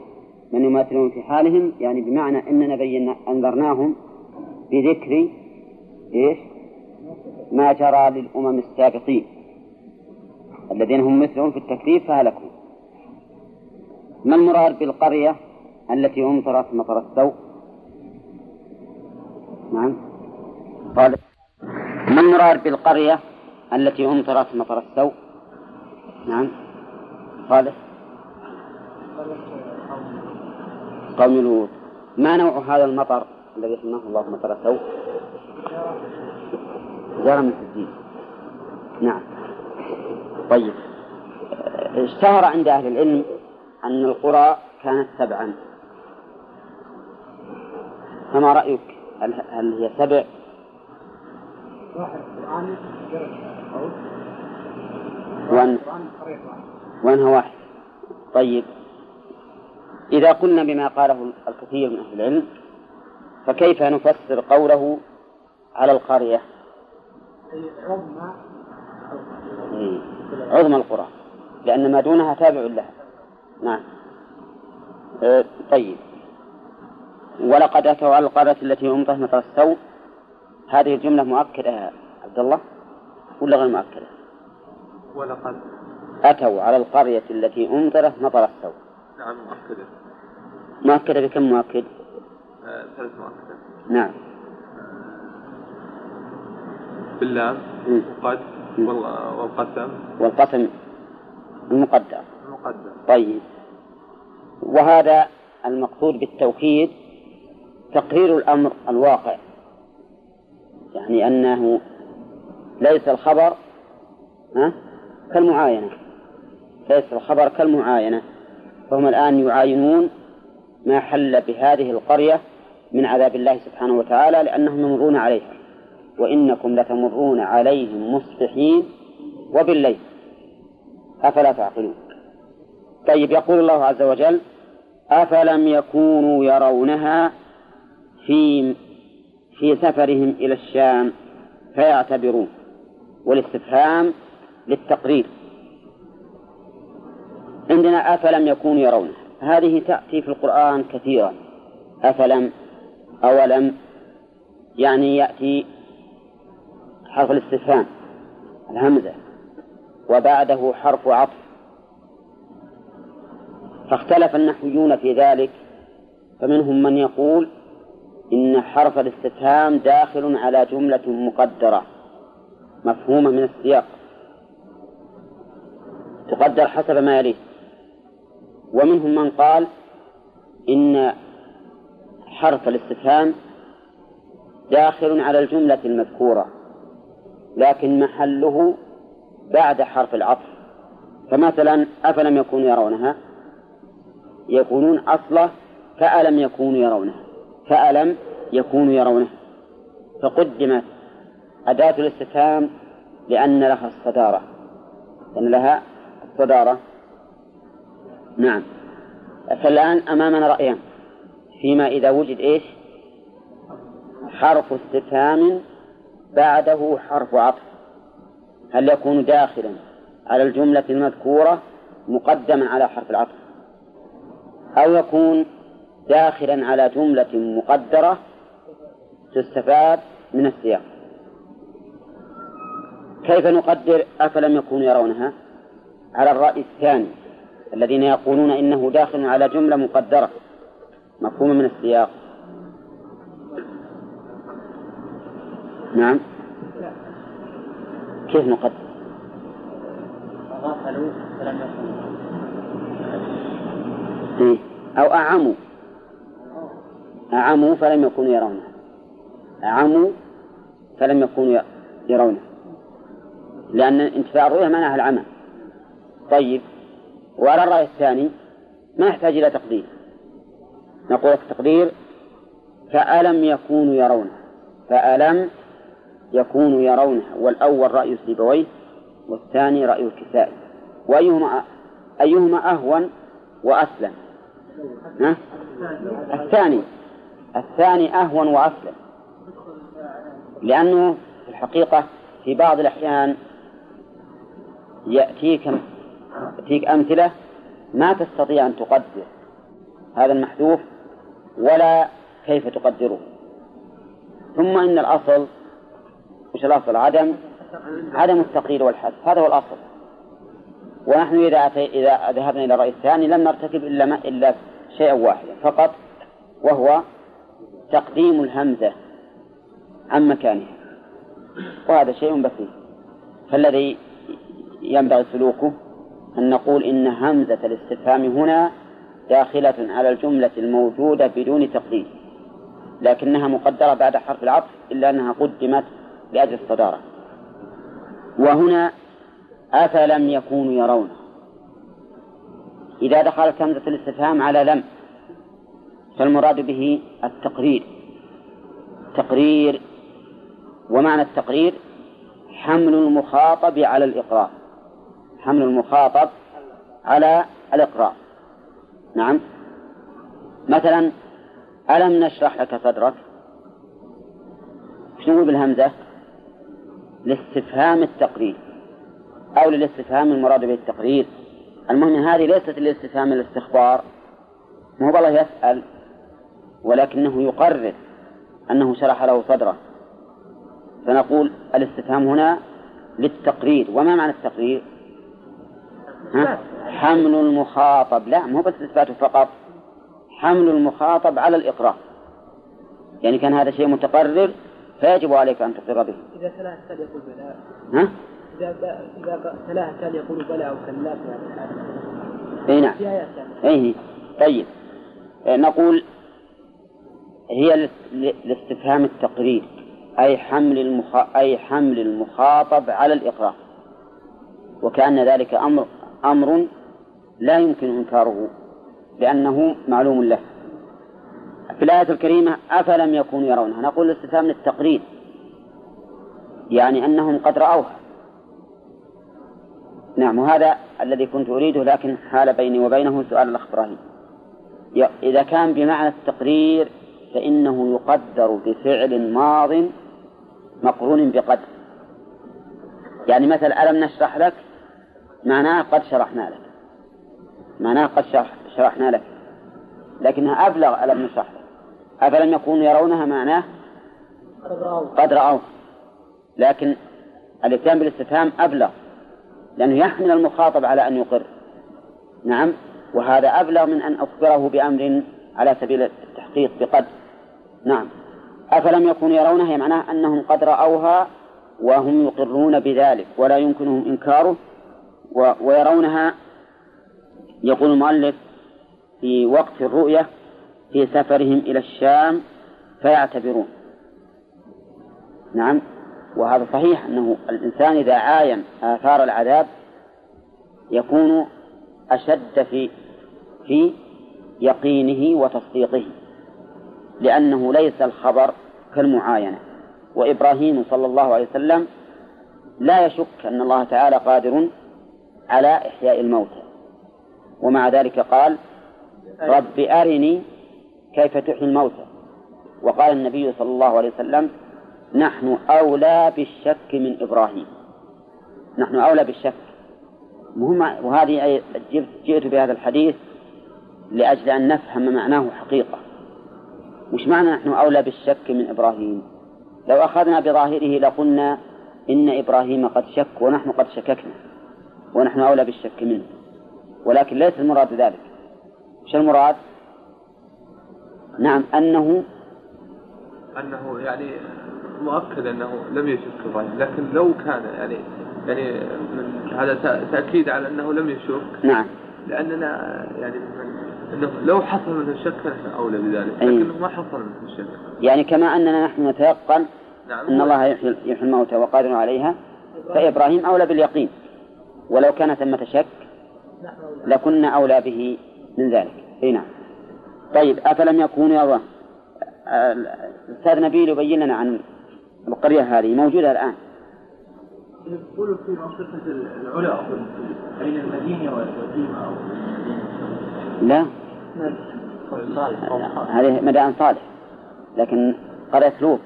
من يماثلون في حالهم؟ يعني بمعنى أننا بينا أنذرناهم بذكر إيش؟ ما جرى للأمم السابقين. الذين هم مثلهم في التكذيب فهلكوا. ما المراد بالقرية التي أمطرت مطر السوء؟ نعم. قال ما المراد بالقرية التي أمطرت مطر السوء؟ نعم. قال قوم لوط. ما نوع هذا المطر الذي سماه الله مطر سوء جرى من الدين نعم. طيب. اشتهر عند أهل العلم أن القرى كانت سبعا. فما رأيك؟ هل, هل هي سبع؟ وأن وأنها واحد. طيب. إذا قلنا بما قاله الكثير من أهل العلم فكيف نفسر قوله على القرية؟ إيه، عظمى القرى لأن ما دونها تابع لها. نعم. آه، طيب. ولقد أتوا على القرية التي أمطرت مطر السوء هذه الجملة مؤكدة يا عبد الله؟ ولا غير مؤكدة؟ ولقد أتوا على القرية التي أمطرت مطر السوء نعم مؤكدة. مؤكدة بكم مؤكد؟ آه، ثلاث مؤكدة. نعم. باللام. وقد والقسم. والقسم المقدر. المقدم طيب. وهذا المقصود بالتوكيد تقرير الأمر الواقع. يعني أنه ليس الخبر ها كالمعاينة. ليس الخبر كالمعاينة. فهم الآن يعاينون ما حل بهذه القرية من عذاب الله سبحانه وتعالى لأنهم يمرون عليها. وإنكم لتمرون عليهم مصبحين وبالليل. أفلا تعقلون؟ طيب يقول الله عز وجل أفلم يكونوا يرونها في في سفرهم إلى الشام فيعتبرون والاستفهام للتقرير عندنا أفلم يكونوا يرونها هذه تأتي في القرآن كثيرا. أفلم أولم يعني يأتي حرف الاستفهام الهمزة وبعده حرف عطف. فاختلف النحويون في ذلك فمنهم من يقول إن حرف الاستفهام داخل على جملة مقدرة مفهومة من السياق. تقدر حسب ما يليه. ومنهم من قال إن حرف الاستفهام داخل على الجملة المذكورة لكن محله بعد حرف العطف. فمثلا أفلم يكونوا يرونها؟ يكونون أصله فألم يكونوا يرونها. فألم يكونوا يرونها فقدمت أداة الاستفهام لأن لها الصدارة. لأن لها الصدارة. نعم. فالآن أمامنا رأيان. فيما إذا وجد إيش؟ حرف استفهام بعده حرف عطف. هل يكون داخلا على الجملة المذكورة مقدما على حرف العطف؟ أو يكون داخلا على جملة مقدرة تستفاد من السياق. كيف نقدر أفلم يكونوا يرونها؟ على الرأي الثاني الذين يقولون إنه داخل على جملة مقدرة. مفهومة من السياق. نعم. كيف نقدر؟ إيه؟ أو أعموا. أعموا فلم يكونوا يرونها أعموا فلم يكونوا يرونها لأن انتفاع الرؤية معناها العمى طيب وعلى الرأي الثاني ما يحتاج إلى تقدير. نقول لك تقدير فألم يكونوا يرونها فألم يكونوا يرونها والأول رأي سيبويه والثاني رأي الكسائي. وأيهما أيهما أهون وأسلم. ها؟ الثاني. الثاني أهون وأسلم لأنه في الحقيقة في بعض الأحيان يأتيك يأتيك أمثلة ما تستطيع أن تقدر هذا المحذوف ولا كيف تقدره. ثم إن الأصل وش الأصل؟ عدم عدم التقدير والحذف. هذا هو الأصل. ونحن إذا إذا ذهبنا إلى الرأي الثاني لم نرتكب إلا ما إلا شيئا واحدا. فقط وهو تقديم الهمزة عن مكانها. وهذا شيء بسيط. فالذي ينبغي سلوكه أن نقول إن همزة الاستفهام هنا داخلة على الجملة الموجودة بدون تقدير لكنها مقدرة بعد حرف العطف إلا أنها قدمت لأجل الصدارة. وهنا أفلم يكونوا يرون إذا دخلت همزة الاستفهام على لم فالمراد به التقرير. تقرير ومعنى التقرير حمل المخاطب على الإقرار. حمل المخاطب على الإقرار. نعم. مثلا ألم نشرح لك صدرك؟ شنو بالهمزة؟ لاستفهام التقرير أو للاستفهام المراد به التقرير. المهم هذه ليست لاستفهام الاستخبار. مو والله يسأل؟ ولكنه يقرر أنه شرح له صدره. فنقول الاستفهام هنا للتقرير. وما معنى التقرير؟ ها؟ حمل المخاطب. لا مو بس إثباته فقط. حمل المخاطب على الإقرار. يعني كان هذا شيء متقرر فيجب عليك أن تقر به. إذا تلاه التالي يقول بلى. ها؟ إذا إذا تلاه التالي يقول بلى أو كلا في هذا الحال اي نعم. اي طيب نقول هي لاستفهام التقرير أي حمل المخ... أي حمل المخاطب على الإقرار. وكأن ذلك أمر أمر لا يمكن إنكاره لأنه معلوم له. في الآية الكريمة أفلم يكونوا يرونها؟ نقول الاستفهام للتقرير يعني أنهم قد رأوها. نعم وهذا الذي كنت أريده لكن حال بيني وبينه سؤال الأخ إبراهيم. إذا كان بمعنى التقرير فإنه يقدر بفعل ماض مقرون بقدر. يعني مثل ألم نشرح لك؟ معناه قد شرحنا لك. معناه قد شرح شرحنا لك. لكنها أبلغ ألم نشرح لك. أفلم يكونوا يرونها معناه؟ قد رأوه. لكن الإتيان بالاستفهام أبلغ لأنه يحمل المخاطب على أن يقر. نعم وهذا أبلغ من أن أخبره بأمر على سبيل التحقيق بقد نعم. أفلم يكونوا يرونها هي معناه أنهم قد رأوها وهم يقرون بذلك ولا يمكنهم إنكاره و ويرونها يقول المؤلف في وقت الرؤية في سفرهم إلى الشام فيعتبرون. نعم. وهذا صحيح أنه الإنسان إذا عاين آثار العذاب يكون أشد في في يقينه وتصديقه. لأنه ليس الخبر كالمعاينة. وإبراهيم صلى الله عليه وسلم لا يشك أن الله تعالى قادر على إحياء الموتى ومع ذلك قال رب أرني كيف تحيي الموتى. وقال النبي صلى الله عليه وسلم نحن أولى بالشك من إبراهيم. نحن أولى بالشك. مهم وهذه جئت بهذا الحديث لأجل أن نفهم معناه حقيقة. وش معنى نحن أولى بالشك من إبراهيم؟ لو أخذنا بظاهره لقلنا إن إبراهيم قد شك ونحن قد شككنا ونحن أولى بالشك منه. ولكن ليس المراد ذلك. وش المراد؟ نعم أنه أنه يعني مؤكد أنه لم يشك إبراهيم لكن لو كان يعني يعني من هذا تأكيد على أنه لم يشك. نعم. لأننا يعني من لو حصل منه الشك فنحن أولى بذلك. لكنه ما حصل منه الشك يعني كما أننا نحن نتيقن نعم أن الله يحيي الموتى وقادر عليها فإبراهيم أولى باليقين. ولو كان ثمة شك لكنا أولى به من ذلك. أي نعم. طيب أفلم يكونوا يرون الأستاذ نبيل يبين لنا عن القرية هذه موجودة الآن. يقول في منطقة العلا بين المدينة والمدينة أو لا. هذه مدائن صالح. لكن قرية لوط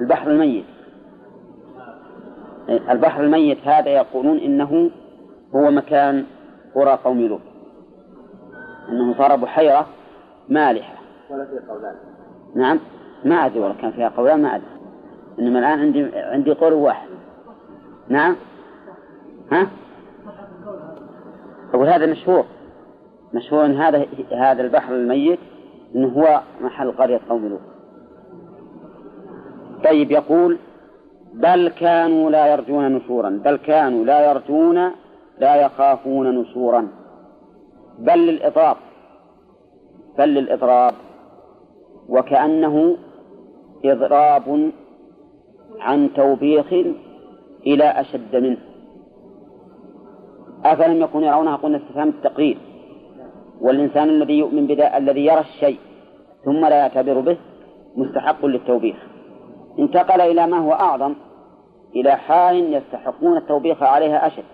البحر الميت. البحر الميت هذا يقولون إنه هو مكان قرى قوم لوط. أنه صار بحيرة مالحة. ولا في قولان نعم. ما أدري والله كان فيها قولان ما أدري. إنما الآن عندي عندي قول واحد. نعم. ها؟ أقول هذا مشهور. مشهور أن هذا هذا البحر الميت أنه هو محل قرية قوم لوط. طيب يقول بل كانوا لا يرجون نشورا بل كانوا لا يرجون لا يخافون نشورا. بل للإضراب بل للإضراب وكأنه إضراب عن توبيخ إلى أشد منه. أفلم يكونوا يرونها؟ قلنا استفهام التقرير. والإنسان الذي يؤمن بذا الذي يرى الشيء ثم لا يعتبر به مستحق للتوبيخ انتقل إلى ما هو أعظم إلى حال يستحقون التوبيخ عليها أشد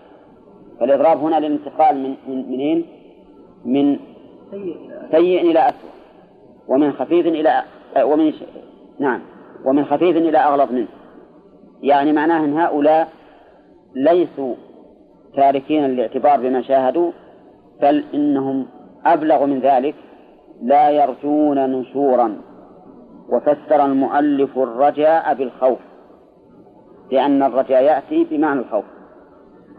فالإضراب هنا للانتقال من من منين؟ من سيء إلى أسوأ ومن خفيف إلى ومن. نعم ومن خفيف إلى أغلظ منه يعني معناه أن هؤلاء ليسوا تاركين الاعتبار بما شاهدوا بل إنهم أبلغ من ذلك لا يرجون نشورا وفسر المؤلف الرجاء بالخوف لأن الرجاء يأتي بمعنى الخوف.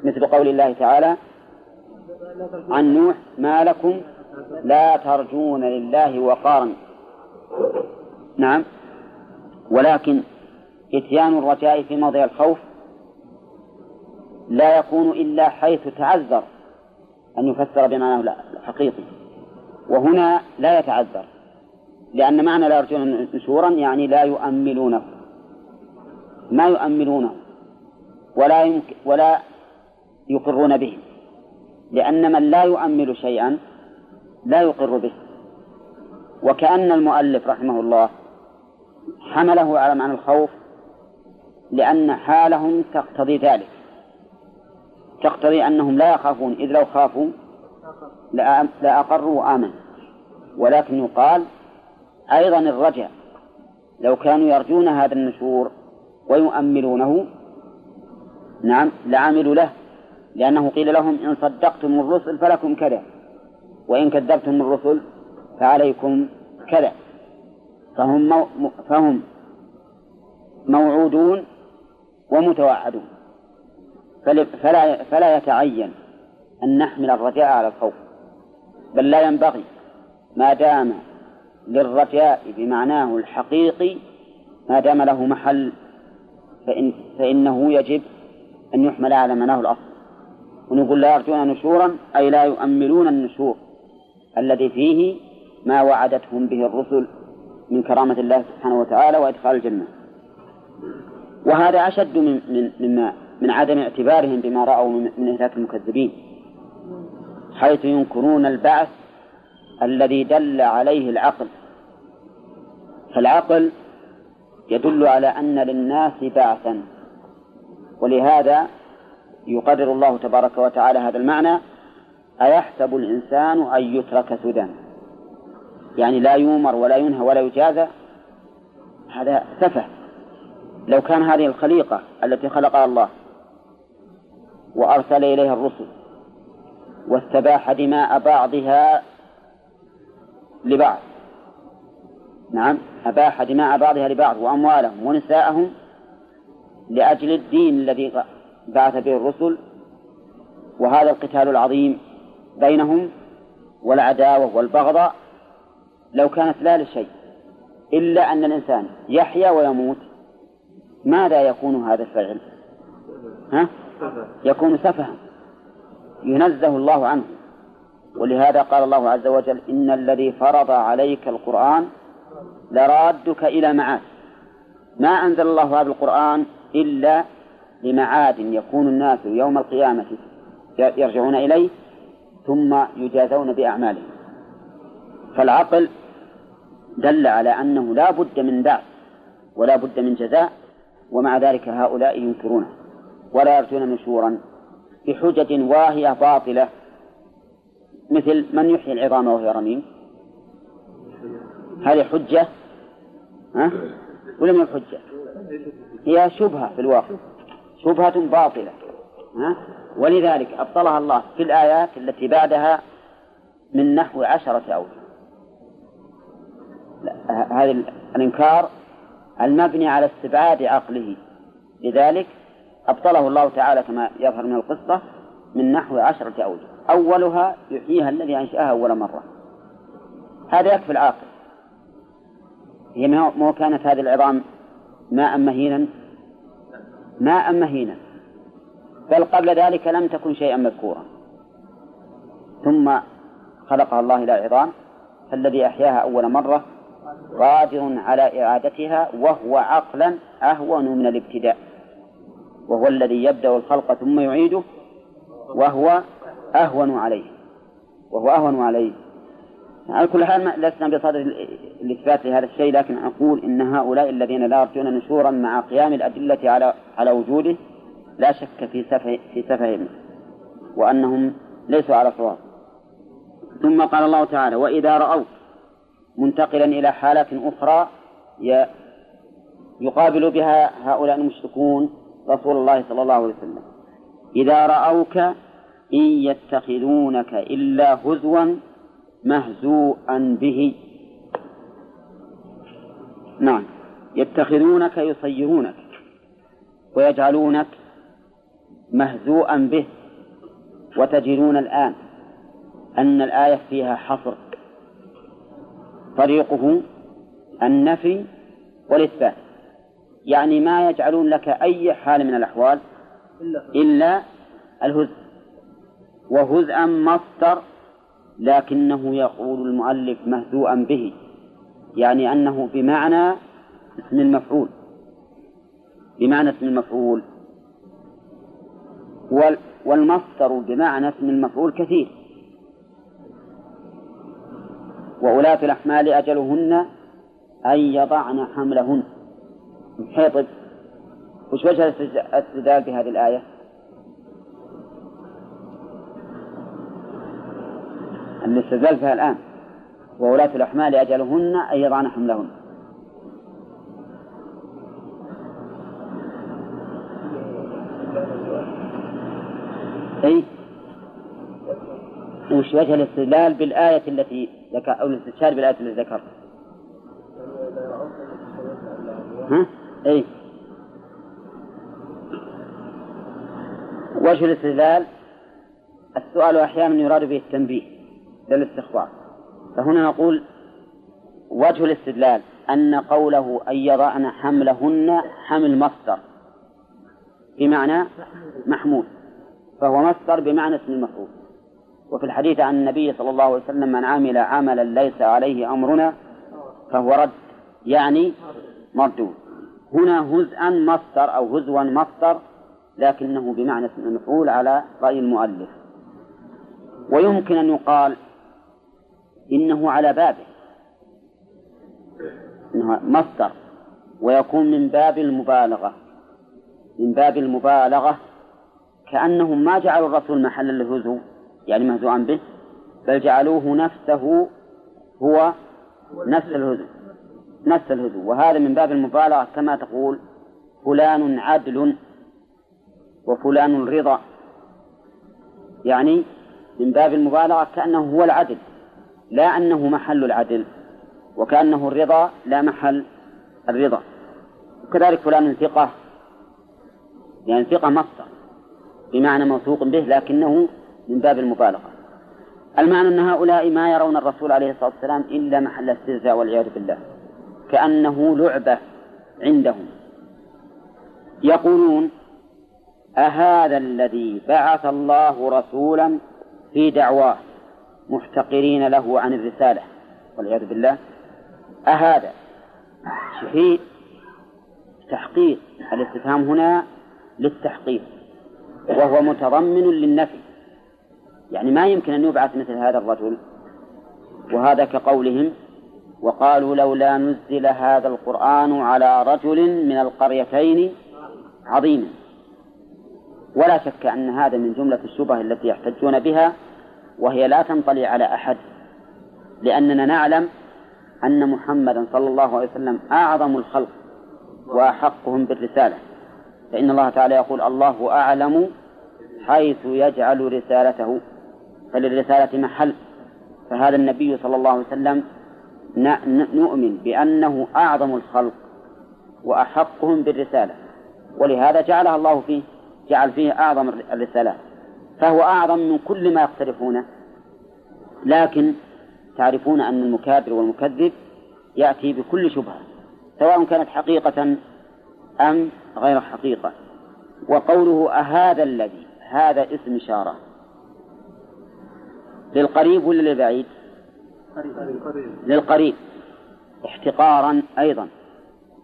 مثل قول الله تعالى عن نوح ما لكم لا ترجون لله وقارا. نعم. ولكن إتيان الرجاء في موضع الخوف لا يكون إلا حيث تعذر. أن يفسر بمعناه الحقيقي وهنا لا يتعذر لأن معنى لا يرجون نشورا يعني لا يؤملونه. ما يؤملونه ولا يمكن ولا يقرون به. لأن من لا يؤمل شيئا لا يقر به. وكأن المؤلف رحمه الله حمله على معنى الخوف لأن حالهم تقتضي ذلك. تقتضي أنهم لا يخافون إذ لو خافوا لأقروا وآمنوا. ولكن يقال أيضا الرجاء لو كانوا يرجون هذا النشور ويؤملونه نعم لعملوا له لأنه قيل لهم إن صدقتم الرسل فلكم كذا وإن كذبتم الرسل فعليكم كذا. فهم مو فهم موعودون ومتوعدون. فلا فلا يتعين أن نحمل الرجاء على الخوف بل لا ينبغي ما دام للرجاء بمعناه الحقيقي ما دام له محل فإن فإنه يجب أن يحمل على معناه الأصل. ونقول لا يرجون نشورا أي لا يؤملون النشور الذي فيه ما وعدتهم به الرسل من كرامة الله سبحانه وتعالى وإدخال الجنة. وهذا أشد من من مما من عدم اعتبارهم بما رأوا من إهلاك المكذبين حيث ينكرون البعث الذي دل عليه العقل. فالعقل يدل على أن للناس بعثا ولهذا يقرر الله تبارك وتعالى هذا المعنى أيحسب الإنسان أن يترك سدى؟ يعني لا يؤمر ولا ينهى ولا يجازى؟ هذا سفه. لو كان هذه الخليقة التي خلقها الله وأرسل إليها الرسل واستباح دماء بعضها لبعض نعم أباح دماء بعضها لبعض وأموالهم ونساءهم لأجل الدين الذي بعث به الرسل وهذا القتال العظيم بينهم والعداوة والبغضاء لو كانت لا لشيء إلا أن الإنسان يحيا ويموت ماذا يكون هذا الفعل؟ ها؟ يكون سفها. ينزه الله عنه. ولهذا قال الله عز وجل إن الذي فرض عليك القرآن لرادك إلى معاد ما أنزل الله هذا القرآن إلا لمعاد يكون الناس يوم القيامة يرجعون إليه ثم يجازون بأعمالهم. فالعقل دل على أنه لا بد من بعث ولا بد من جزاء ومع ذلك هؤلاء ينكرونه. ولا يرجون نشورا بحجج واهية باطلة. مثل من يحيي العظام وهي رميم؟ هذه حجة؟ ها؟ ولا من حجة؟ هي شبهة في الواقع. شبهة باطلة. ها؟ ولذلك أبطلها الله في الآيات التي بعدها من نحو عشرة أوجه هذا الإنكار المبني على استبعاد عقله. لذلك أبطله الله تعالى كما يظهر من القصة من نحو عشرة أوجه. أولها يحييها الذي أنشأها أول مرة. هذا يكفي العاقل. هي ما كانت هذه العظام ماء مهينا؟ ماء مهينا. بل قبل ذلك لم تكن شيئا مذكورا. ثم خلقها الله إلى عظام. فالذي أحياها أول مرة قادر على إعادتها وهو عقلا أهون من الابتداء. وهو الذي يبدأ الخلق ثم يعيده وهو أهون عليه. وهو أهون عليه. على كل حال لسنا بصدد الإثبات لهذا الشيء لكن أقول إن هؤلاء الذين لا يرجون نشورا مع قيام الأدلة على على وجوده لا شك في سفه في سفههم وأنهم ليسوا على صواب. ثم قال الله تعالى وإذا رأوك منتقلا إلى حالة أخرى يقابل بها هؤلاء المشركون رسول الله صلى الله عليه وسلم. إذا رأوك إن يتخذونك إلا هزوا مهزوءا به. نعم. يتخذونك يصيرونك ويجعلونك مهزوءا به. وتجدون الآن أن الآية فيها حصر. طريقه النفي والإثبات. يعني ما يجعلون لك أي حال من الأحوال إلا الهزء وهزءا مصدر لكنه يقول المؤلف مهزوءا به يعني أنه بمعنى اسم المفعول. بمعنى اسم المفعول. والمصدر بمعنى اسم المفعول كثير. وأولاة الأحمال أجلهن أن يضعن حملهن. طيب وش وجه الاستدلال بهذه الآية؟ الاستدلال فيها الآن. وولاة الأحمال أجلهن أن يضعن حملهن أي وش وجه الاستدلال بالآية التي ذكر أو الاستشهاد بالآية التي ذكر؟ ها؟ أي وجه الاستدلال السؤال أحيانا يراد به التنبيه للاستخبار. فهنا نقول وجه الاستدلال أن قوله أن يضعن حملهن حمل مصدر بمعنى محمول فهو مصدر بمعنى اسم المفعول. وفي الحديث عن النبي صلى الله عليه وسلم من عمل عملا ليس عليه أمرنا فهو رد يعني مردود. هنا هزءا مصدر أو هزوا مصدر لكنه بمعنى اسم المفعول على رأي المؤلف. ويمكن أن يقال إنه على بابه. إنه مصدر. ويكون من باب المبالغة. من باب المبالغة كأنهم ما جعلوا الرسول محلا للهزو يعني مهزوعا به بل جعلوه نفسه هو نفس الهزو. نفس الهزو وهذا من باب المبالغة كما تقول فلان عدل وفلان رضا. يعني من باب المبالغة كأنه هو العدل لا أنه محل العدل وكأنه الرضا لا محل الرضا. وكذلك فلان ثقة يعني ثقة مصدر بمعنى موثوق به لكنه من باب المبالغة المعنى أن هؤلاء ما يرون الرسول عليه الصلاة والسلام إلا محل استهزاء والعياذ بالله. كأنه لعبة عندهم. يقولون أهذا الذي بعث الله رسولا في دعواه محتقرين له عن الرسالة والعياذ بالله. أهذا شهيد تحقيق. الاستفهام هنا للتحقيق وهو متضمن للنفي. يعني ما يمكن أن يبعث مثل هذا الرجل وهذا كقولهم وقالوا لولا نزل هذا القرآن على رجل من القريتين عظيم. ولا شك أن هذا من جملة الشبه التي يحتجون بها وهي لا تنطلي على أحد. لأننا نعلم أن محمدا صلى الله عليه وسلم أعظم الخلق وأحقهم بالرسالة. فإن الله تعالى يقول الله أعلم حيث يجعل رسالته فللرسالة محل. فهذا النبي صلى الله عليه وسلم نؤمن بأنه أعظم الخلق وأحقهم بالرسالة. ولهذا جعلها الله فيه جعل فيه أعظم الرسالات فهو أعظم من كل ما يقترفونه. لكن تعرفون أن المكابر والمكذب يأتي بكل شبهة سواء كانت حقيقة أم غير حقيقة. وقوله أهذا الذي هذا اسم إشارة. للقريب ولا للبعيد؟ للقريب. احتقارا أيضا.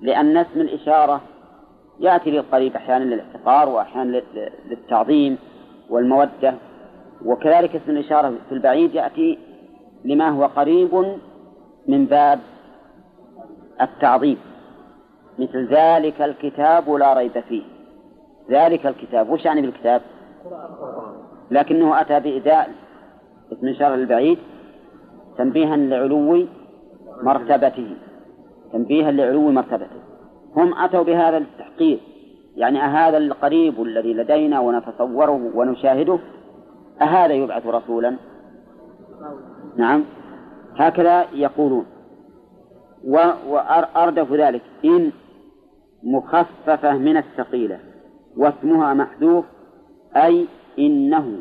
لأن اسم الإشارة يأتي للقريب أحيانا للاحتقار وأحيانا للتعظيم والمودة. وكذلك اسم الإشارة في البعيد يأتي لما هو قريب من باب التعظيم. مثل ذلك الكتاب لا ريب فيه. ذلك الكتاب. وش يعني بالكتاب؟ لكنه أتى بإداء اسم إشارة للبعيد. تنبيها لعلو مرتبته. تنبيها لعلو مرتبته. هم أتوا بهذا التحقيق. يعني أهذا القريب الذي لدينا ونتصوره ونشاهده أهذا يبعث رسولا؟ نعم. هكذا يقولون. وأردف ذلك. إن مخففة من الثقيلة واسمها محذوف أي إنه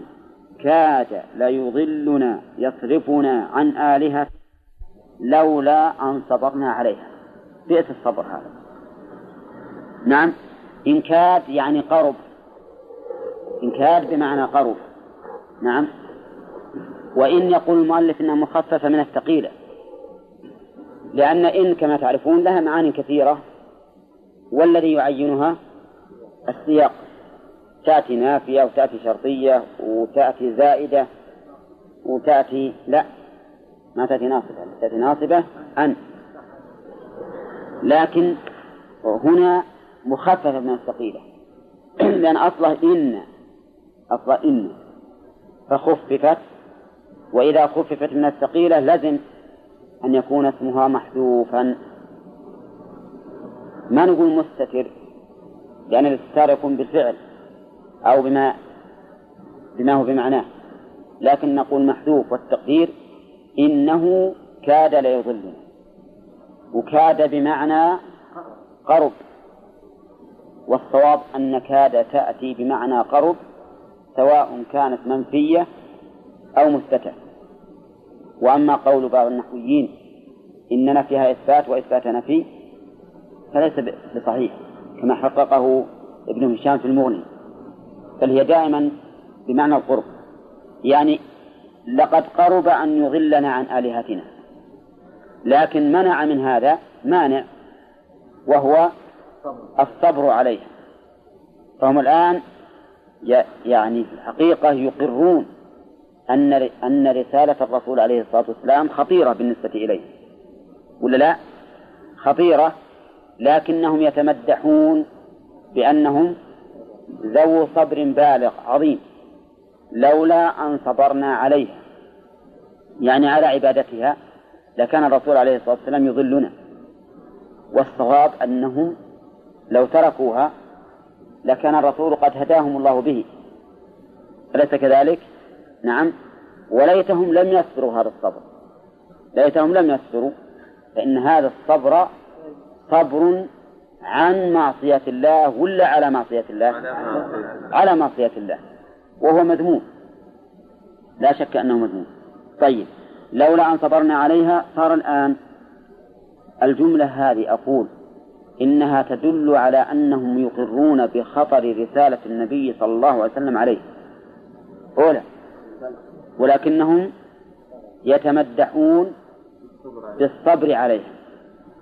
كاد ليضلنا يصرفنا عن آلهة لولا أن صبرنا عليها. بئس الصبر هذا. نعم؟ إن كاد يعني قرب. إن كاد بمعنى قرب. نعم؟ وإن يقول المؤلف إنها مخففة من الثقيلة. لأن إن كما تعرفون لها معاني كثيرة والذي يعينها السياق. تأتي نافية وتأتي شرطية وتأتي زائدة وتأتي لا ما تأتي ناصبة تأتي ناصبة أن. لكن هنا مخففة من الثقيلة لأن أصله إن أصله إن. فخففت وإذا خففت من الثقيلة لزم أن يكون اسمها محذوفا. ما نقول مستتر؟ لأن الاستتار يكون بالفعل. أو بما بما هو بمعناه. لكن نقول محذوف والتقدير إنه كاد ليضلنا وكاد بمعنى قرب. والصواب أن كاد تأتي بمعنى قرب سواء كانت منفية أو مثبتة وأما قول بعض النحويين إن نفيها إثبات وإثبات نفي فليس بصحيح كما حققه ابن هشام في المغني. بل هي دائما بمعنى القرب. يعني لقد قرب أن يضلنا عن آلهتنا. لكن منع من هذا مانع وهو الصبر عليها. فهم الآن يعني في الحقيقة يقرون أن أن رسالة الرسول عليه الصلاة والسلام خطيرة بالنسبة إليه. ولا لا؟ خطيرة لكنهم يتمدحون بأنهم ذو صبر بالغ عظيم. لولا أن صبرنا عليها. يعني على عبادتها لكان الرسول عليه الصلاة والسلام يضلنا. والصواب أنهم لو تركوها لكان الرسول قد هداهم الله به. أليس كذلك؟ نعم. وليتهم لم يصبروا هذا الصبر. ليتهم لم يصبروا فإن هذا الصبر صبر عن معصية الله ولا على معصية الله؟ على معصية الله. وهو مذموم. لا شك أنه مذموم. طيب لولا أن صبرنا عليها صار الآن. الجملة هذه أقول إنها تدل على أنهم يقرون بخطر رسالة النبي صلى الله عليه وسلم عليه. أولى ولكنهم يتمدحون بالصبر عليها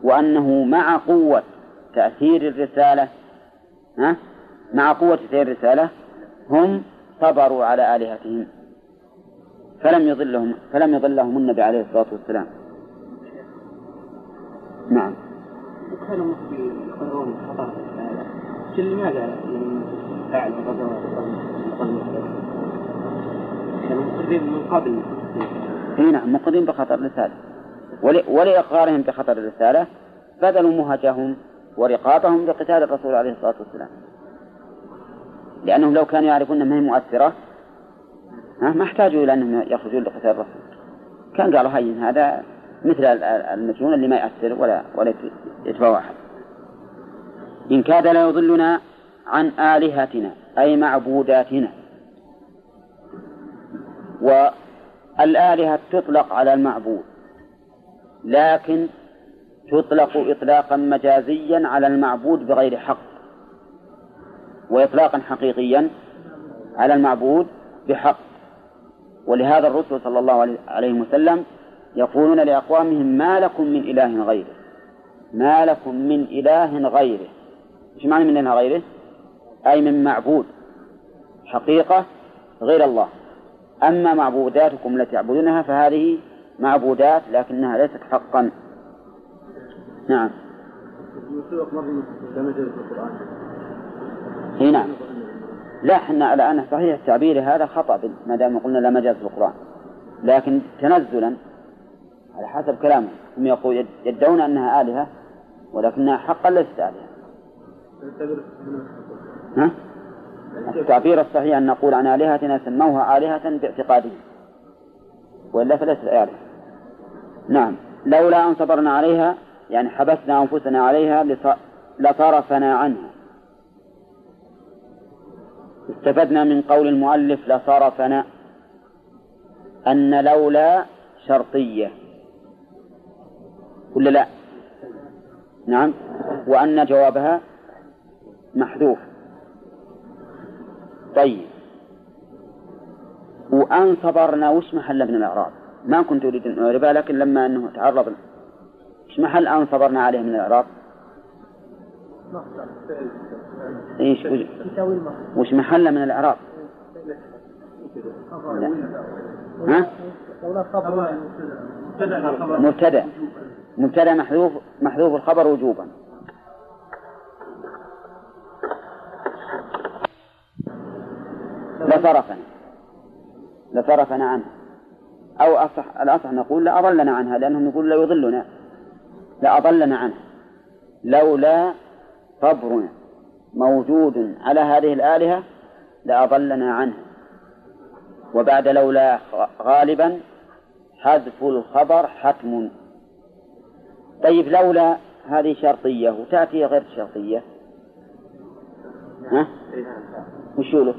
وأنه مع قوة تأثير الرسالة ها؟ مع قوة تأثير الرسالة هم صبروا على آلهتهم. فلم يضلهم فلم يضلهم النبي عليه الصلاة والسلام. نعم. كانوا يقررون خطأ لماذا لم فعل كانوا مقرين من قبل. إي نعم مقرين بخطر الرسالة ولإقرارهم بخطر الرسالة بذلوا مهجهم ورقابهم لقتال الرسول عليه الصلاة والسلام. لأنهم لو كانوا يعرفون أنها مؤثرة ما احتاجوا إلى أنهم يخرجون لقتال الرسول. كان قالوا هين هذا مثل المجنون اللي ما يأثر ولا ولا يتبع أحد. إن كاد لا يضلنا عن آلهتنا أي معبوداتنا. والآلهة تطلق على المعبود لكن تطلق إطلاقا مجازيا على المعبود بغير حق وإطلاقا حقيقيا على المعبود بحق. ولهذا الرسل صلى الله عليه وسلم يقولون لأقوامهم ما لكم من إله غيره؟ ما لكم من إله غيره. إيش معنى من إله غيره؟ أي من معبود. حقيقة غير الله. أما معبوداتكم التي تعبدونها فهذه معبودات لكنها ليست حقا. نعم. إي نعم. لا إحنا الآن صحيح التعبير هذا خطأ ما دام قلنا لا مجاز في القران لكن تنزلا على حسب كلامهم هم يقول يدعون أنها آلهة ولكنها حقا ليست آلهة. ها؟ التعبير الصحيح أن نقول عن آلهتنا سموها آلهة باعتقادهم وإلا فليست آلهة. نعم. لولا أن صبرنا عليها يعني حبسنا أنفسنا عليها لصرفنا عنها. استفدنا من قول المؤلف لصرفنا أن لولا شرطية. ولا لا؟ نعم. وأن جوابها محذوف. طيب. وأن صبرنا وش محل من الإعراب؟ ما كنت أريد أن أعربها لكن لما أنه تعرض وش محل أن صبرنا عليه من الإعراب؟ إيش؟ وش محل من الإعراب؟ ها؟ مبتدأ. مبتدأ محذوف محذوف الخبر وجوبا. لصرفنا. لصرفنا عنها أو أصح الأصح نقول لأضلنا عنها لأنهم يقول لا يضلنا. لأضلنا عنها لولا صبرنا موجود على هذه الآلهة لأضلنا عنها وبعد لولا غالبا حذف الخبر حتم. طيب لولا هذه شرطية وتأتي غير شرطية. ها؟ وش له؟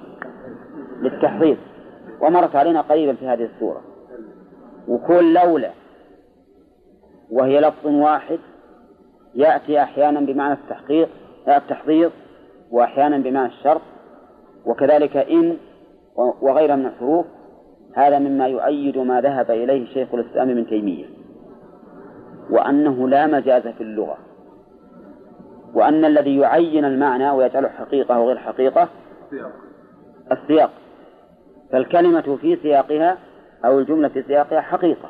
للتحضير. ومرت علينا قريبا في هذه السورة وكل لولا وهي لفظ واحد يأتي أحيانا بمعنى التحقيق التحضير وأحيانا بمعنى الشرط وكذلك إن وغيرها من الحروف هذا مما يؤيد ما ذهب إليه شيخ الإسلام ابن تيمية وأنه لا مجاز في اللغة وأن الذي يعين المعنى ويجعله حقيقة وغير حقيقة السياق. فالكلمة في سياقها أو الجملة في سياقها حقيقة.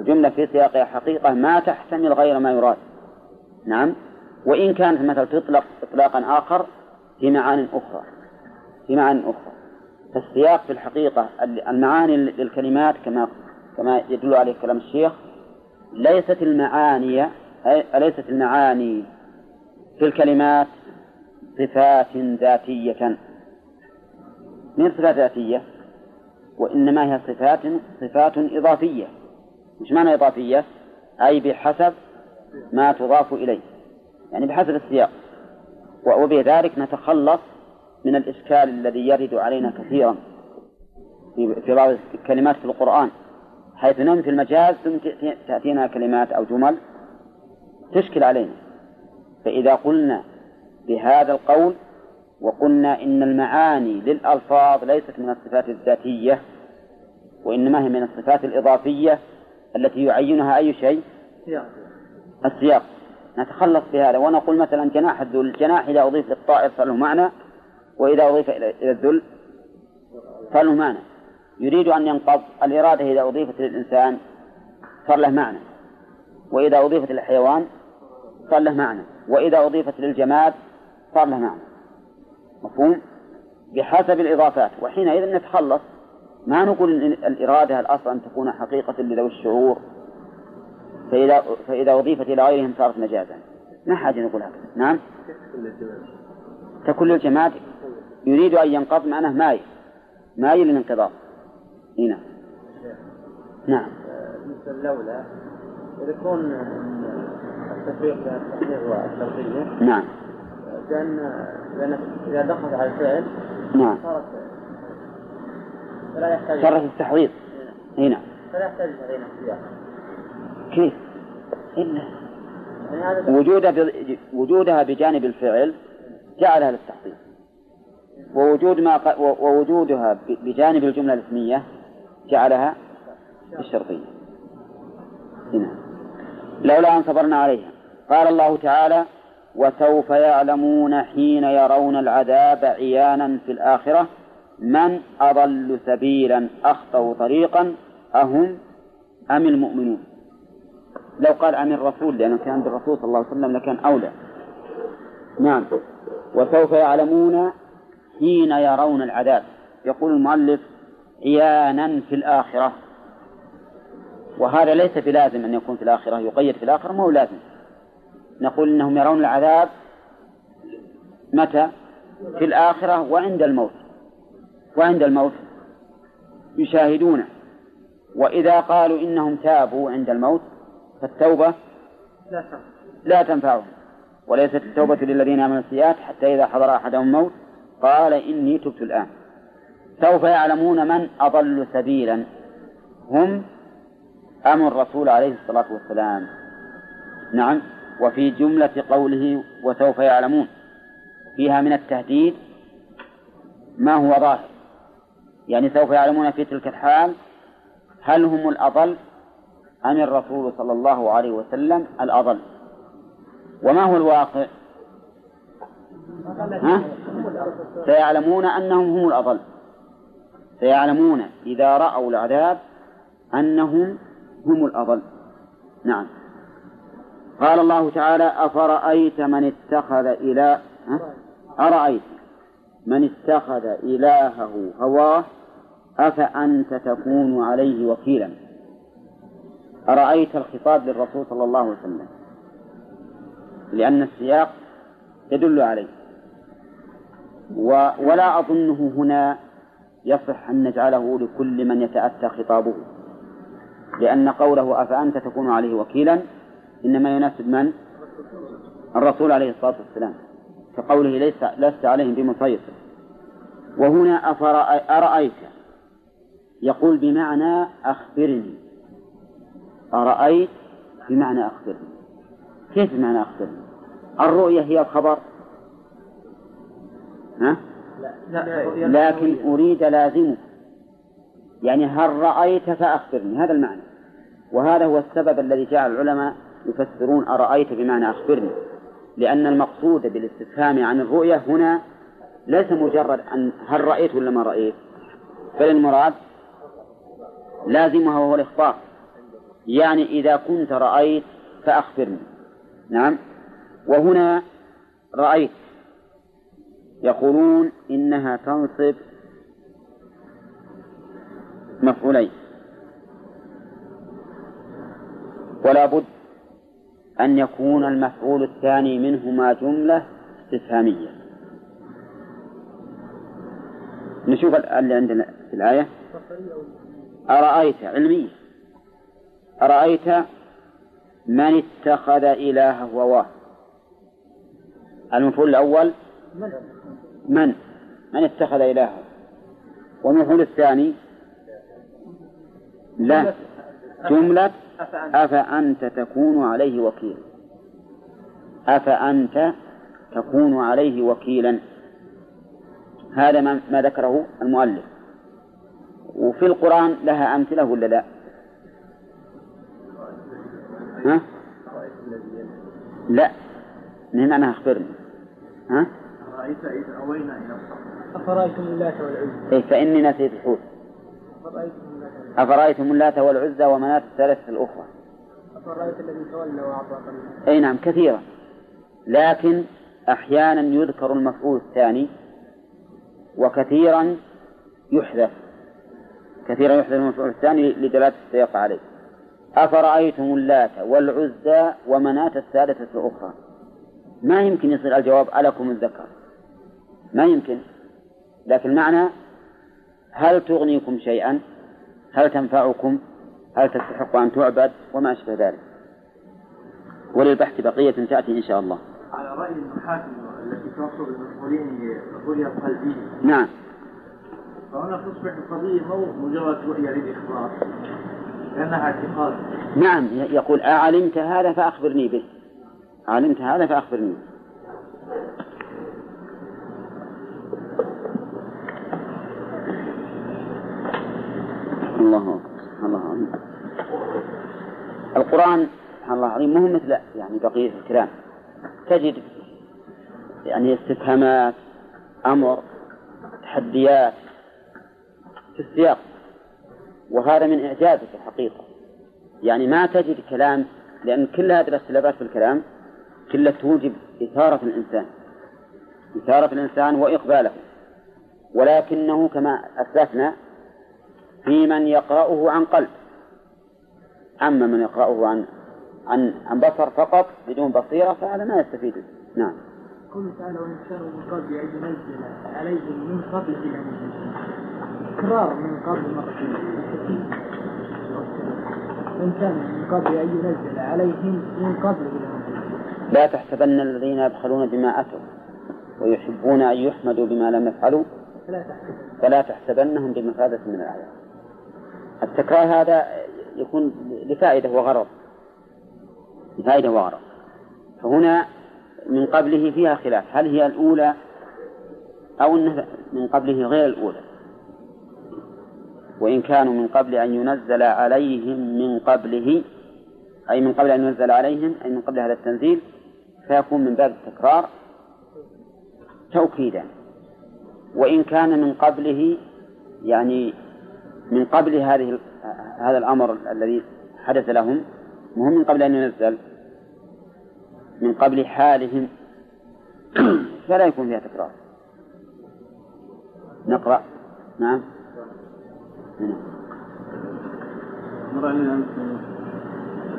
الجملة في سياقها حقيقة ما تحتمل غير ما يراد. نعم. وإن كانت مثلا تطلق إطلاقا آخر في معان أخرى. في معان أخرى. فالسياق في الحقيقة المعاني للكلمات كما كما يدل عليه كلام الشيخ ليست المعاني ليست المعاني في الكلمات صفات ذاتية. من صفات ذاتية؟ وإنما هي صفات صفات إضافية. مش معنى إضافية؟ أي بحسب ما تضاف إليه. يعني بحسب السياق. وبذلك نتخلص من الإشكال الذي يرد علينا كثيرا في بعض الكلمات في القرآن. حيث ننفي المجاز ثم تأتينا كلمات أو جمل تشكل علينا. فإذا قلنا بهذا القول وقلنا إن المعاني للألفاظ ليست من الصفات الذاتية وإنما هي من الصفات الإضافية التي يعينها أي شيء؟ السياق. نتخلص بهذا. ونقول مثلا جناح الذل. الجناح إذا أضيف للطائر صار له معنى وإذا أضيف إلى الذل صار له معنى. يريد أن ينقض. الإرادة إذا أضيفت للإنسان صار له معنى. وإذا أضيفت للحيوان صار له معنى. وإذا أضيفت للجماد صار له معنى. مفهوم؟ بحسب الإضافات. وحينئذ نتخلص ما نقول إن الإرادة الأصل أن تكون حقيقة لذوي الشعور فإذا فإذا أضيفت إلى غيرهم صارت مجازا. ما حاجة نقول هكذا. نعم؟ ككل الجماد يريد أن ينقض معناه ماي. ماي للانقضاض. هنا نعم. مثل لولا يكون التفريق بين التحقيق نعم. لأن لأن إذا دخلت على الفعل نعم. صارت فلا يحتاج صارت التحويض. هنا. فلا يحتاج السياق كيف؟ إلا يعني هذا وجودها ب... وجودها بجانب الفعل جعلها للتحضير ووجود ما ق... ووجودها. بجانب الجملة الاسمية جعلها الشرطية هنا. لولا أن صبرنا عليها. قال الله تعالى وسوف يعلمون حين يرون العذاب عيانا في الآخرة من أضل سبيلا أخطأ طريقا أهم أم المؤمنون؟ لو قال عن الرسول لأنه كان عند الرسول صلى الله عليه وسلم لكان أولى. نعم. وسوف يعلمون حين يرون العذاب. يقول المؤلف عيانا في الآخرة. وهذا ليس بلازم أن يكون في الآخرة يقيد في الآخرة ما هو لازم. نقول إنهم يرون العذاب متى؟ في الآخرة وعند الموت. وعند الموت يشاهدونه. وإذا قالوا إنهم تابوا عند الموت فالتوبة لا تنفع. لا تنفعهم. وليست التوبة للذين يعملون السيئات حتى إذا حضر أحدهم الموت قال إني تبت الآن. سوف يعلمون من أضل سبيلا. هم أم الرسول عليه الصلاة والسلام. نعم وفي جملة قوله وسوف يعلمون. فيها من التهديد ما هو ظاهر. يعني سوف يعلمون في تلك الحال هل هم الأضل أم الرسول صلى الله عليه وسلم الأضل. وما هو الواقع؟ ها؟ سيعلمون أنهم هم الأضل. سيعلمون إذا رأوا العذاب أنهم هم الأضل. نعم. قال الله تعالى أفرأيت من اتخذ ها؟ أرأيت من اتخذ إلهه هواه أفأنت تكون عليه وكيلا؟ أرأيت الخطاب للرسول صلى الله عليه وسلم؟ لأن السياق يدل عليه. و ولا أظنه هنا يصح أن نجعله لكل من يتأتى خطابه. لأن قوله أفأنت تكون عليه وكيلا إنما يناسب من؟ الرسول عليه الصلاة والسلام. كقوله ليس لست عليهم بمسيطر وهنا أرأيت يقول بمعنى أخبرني. أرأيت بمعنى أخبرني. كيف بمعنى أخبرني؟ الرؤية هي الخبر؟ ها؟ لكن أريد لازمه. يعني هل رأيت فأخبرني. هذا المعنى. وهذا هو السبب الذي جعل العلماء يفسرون أرأيت بمعنى أخبرني. لأن المقصود بالاستفهام عن الرؤية هنا ليس مجرد أن هل رأيت ولا ما رأيت. بل المراد لازمها وهو الإخبار. يعني إذا كنت رأيت فأخبرني. نعم؟ وهنا رأيت. يقولون إنها تنصب مفعولين. ولا بد أن يكون المفعول الثاني منهما جملة استفهامية. نشوف اللي عندنا في الآية. أرأيت علمية أرأيت من اتخذ إلهه هواه المفعول الأول من؟ من اتخذ إلهه والمفعول الثاني لا. جملة أفأنت تكون عليه وكيلا. أفأنت تكون عليه وكيلا. هذا ما ذكره المؤلف. وفي القرآن لها أمثلة ولا لا؟ ها؟ لا. من أنا أخبرني. ها؟ أرأيت إذ أوينا إلى أفرأيتم اللات والعزى؟ إيه فإني نسيت الحوت. أفرأيتم اللات والعزى؟ ومناة الثالثة الأخرى. أفرأيت الذي تولى وأعطى قليلا. أي نعم كثيرا. لكن أحيانا يذكر المفعول الثاني وكثيرا يحذف. كثيرا يحذف المفعول الثاني لدلالة السياق عليه. أفرأيتم اللات والعزى ومناة الثالثة الأخرى؟ ما يمكن يصير الجواب ألكم الذكر. ما يمكن. لكن معنى هل تغنيكم شيئا؟ هل تنفعكم؟ هل تستحق أن تعبد؟ وما أشبه ذلك. وللبحث بقية تأتي إن شاء الله. على رأي المحاكم التي توصل بالمسؤولين رؤية قلبية. نعم. فهنا تصبح القضية مو مجرد رؤية للإخبار لأنها اعتقاد. نعم يقول أعلمت هذا فأخبرني به. علمت هذا فأخبرني. الله أكبر الله العظيم القرآن سبحان الله العظيم مو مثل يعني بقية الكلام. تجد يعني استفهامات أمر تحديات في السياق. وهذا من إعجازه في الحقيقة. يعني ما تجد كلام لأن كل هذه الاختلافات في الكلام كلها توجب إثارة الإنسان. إثارة الإنسان وإقباله. ولكنه كما أسلفنا في من يقرأه عن قلب. أما من يقرأه عن عن عن بصر فقط بدون بصيرة فهذا ما يستفيد. نعم. قوله تعالى وإن كانوا من قبل أن ينزل عليهم من قبل تكرار من قبل مرتين وإن كان من قبل أن ينزل عليهم من قبل لا تحسبن الذين يبخلون بما أتوا ويحبون أن يحمدوا بما لم يفعلوا. فلا تحسبنهم بمفادة من العذاب التكرار هذا يكون لفائدة وغرض. لفائدة وغرض. فهنا من قبله فيها خلاف. هل هي الأولى أو أنه من قبله غير الأولى. وإن كانوا من قبل أن ينزل عليهم من قبله أي من قبل أن ينزل عليهم أي من قبل هذا التنزيل فيكون من باب التكرار توكيدا. وإن كان من قبله يعني من قبل هذه هذا الأمر الذي حدث لهم مهم من قبل أن ينزل من قبل حالهم فلا يكون فيها تكرار. نقرأ. نعم. مرة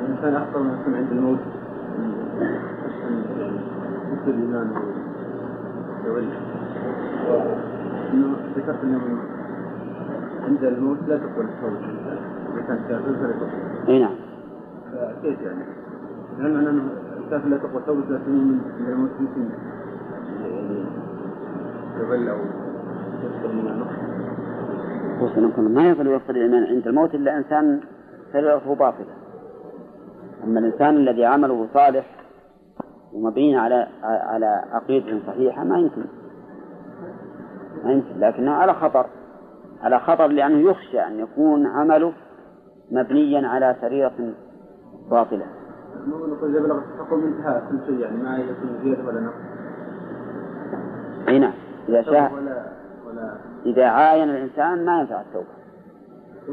الإنسان أخطر من يكون عند الموت. مثل الإيمان يولي ذكرت أنه عند الموت لا تقبل التوبة. إذا كان كافر فلا تقبل. أي نعم. فكيف يعني؟ هل معنى أنه الكافر لا تقبل توبة لكن من الموت؟ يمكن يعني يضل أو يصدر من النقص. وسنكون ما يصل ويفقد الإيمان عند الموت إلا إنسان سريرته باطلة أما الإنسان الذي عمله صالح ومبين على على عقيدة صحيحة ما يمكن ما يمكن لكنه على خطر على خطر لأنه يخشى أن يكون عمله مبنيا على سريرة باطلة. نقول إذا بلغ التحكم انتهى كل شيء يعني ما يكون ولا نقص. أي نعم إذا شاء ولا ولا إذا عاين الإنسان ما ينفع التوبة.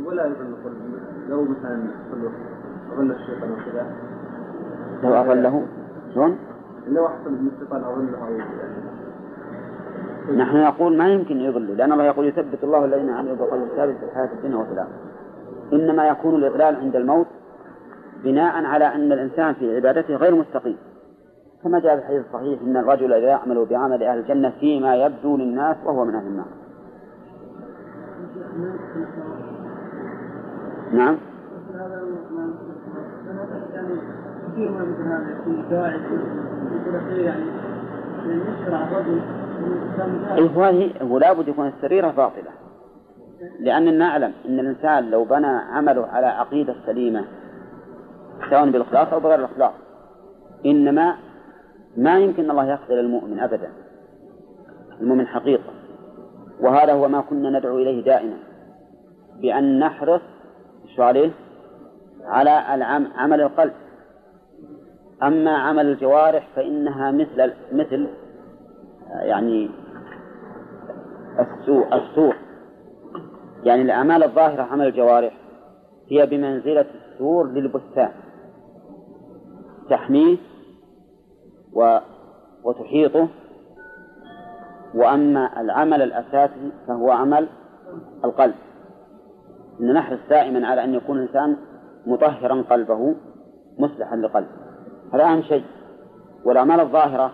ولا لو مثلا أظل الشيطان وكذا. لو أظله شلون؟ لو أحسن من الشيطان أظله نحن نقول ما يمكن يضلوا لأن الله يقول يثبت الله الذين آمنوا بالقول الثابت في الحياة الدنيا وفي الآخرة إنما يكون الإضلال عند الموت بناء على أن الإنسان في عبادته غير مستقيم. كما جاء في الحديث الصحيح أن الرجل إذا يعمل بعمل أهل الجنة فيما يبدو للناس وهو من أهل النار. نعم. كثير من مثل يعني بد يكون السريرة باطلة. لأننا نعلم أن الإنسان لو بنى عمله على عقيدة سليمة سواء بالإخلاص أو بغير الإخلاص إنما ما يمكن الله يخذل المؤمن أبدا. المؤمن حقيقة. وهذا هو ما كنا ندعو إليه دائما بأن نحرص عليه على عمل القلب. أما عمل الجوارح فإنها مثل مثل يعني السوء السوء. يعني الأعمال الظاهرة عمل الجوارح هي بمنزلة السور للبستان. تحميه و وتحيطه وأما العمل الأساسي فهو عمل القلب. أن نحرص دائما على أن يكون الإنسان مطهرا قلبه مصلحا لقلبه. هذا أهم شيء. والأعمال الظاهرة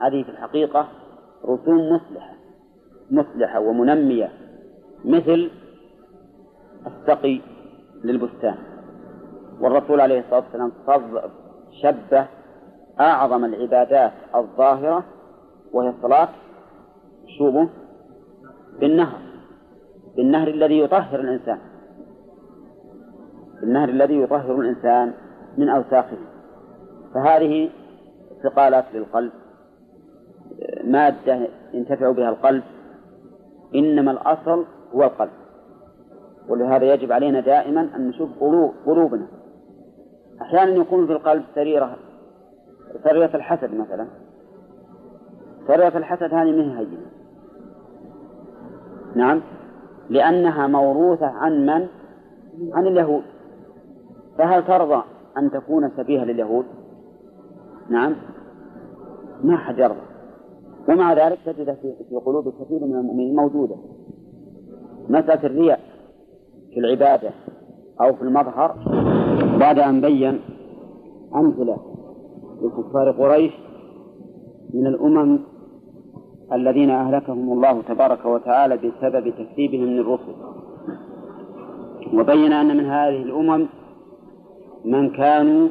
هذه في الحقيقة رسوم مصلحة مصلحة ومنمية مثل السقي للبستان. والرسول عليه الصلاة والسلام شبه أعظم العبادات الظاهرة وهي الصلاة شوبه بالنهر بالنهر الذي يطهر الإنسان بالنهر الذي يطهر الإنسان من أوساخه. فهذه ثقالات للقلب. مادة ينتفع بها القلب إنما الأصل هو القلب. ولهذا يجب علينا دائما أن نشوف قلوبنا. أحيانا يكون في القلب سريرة سريرة الحسد مثلا. سريرة الحسد هذه من هينة. نعم. لأنها موروثة عن من؟ عن اليهود. فهل ترضى أن تكون سبيها لليهود؟ نعم. ما حد يرضى. ومع ذلك تجد في قلوب كثير من المؤمنين موجودة. مسألة الرياء في العبادة أو في المظهر بعد أن بين أمثلة لكفار قريش من الأمم الذين أهلكهم الله تبارك وتعالى بسبب تكذيبهم للرسل. وبين أن من هذه الأمم من كانوا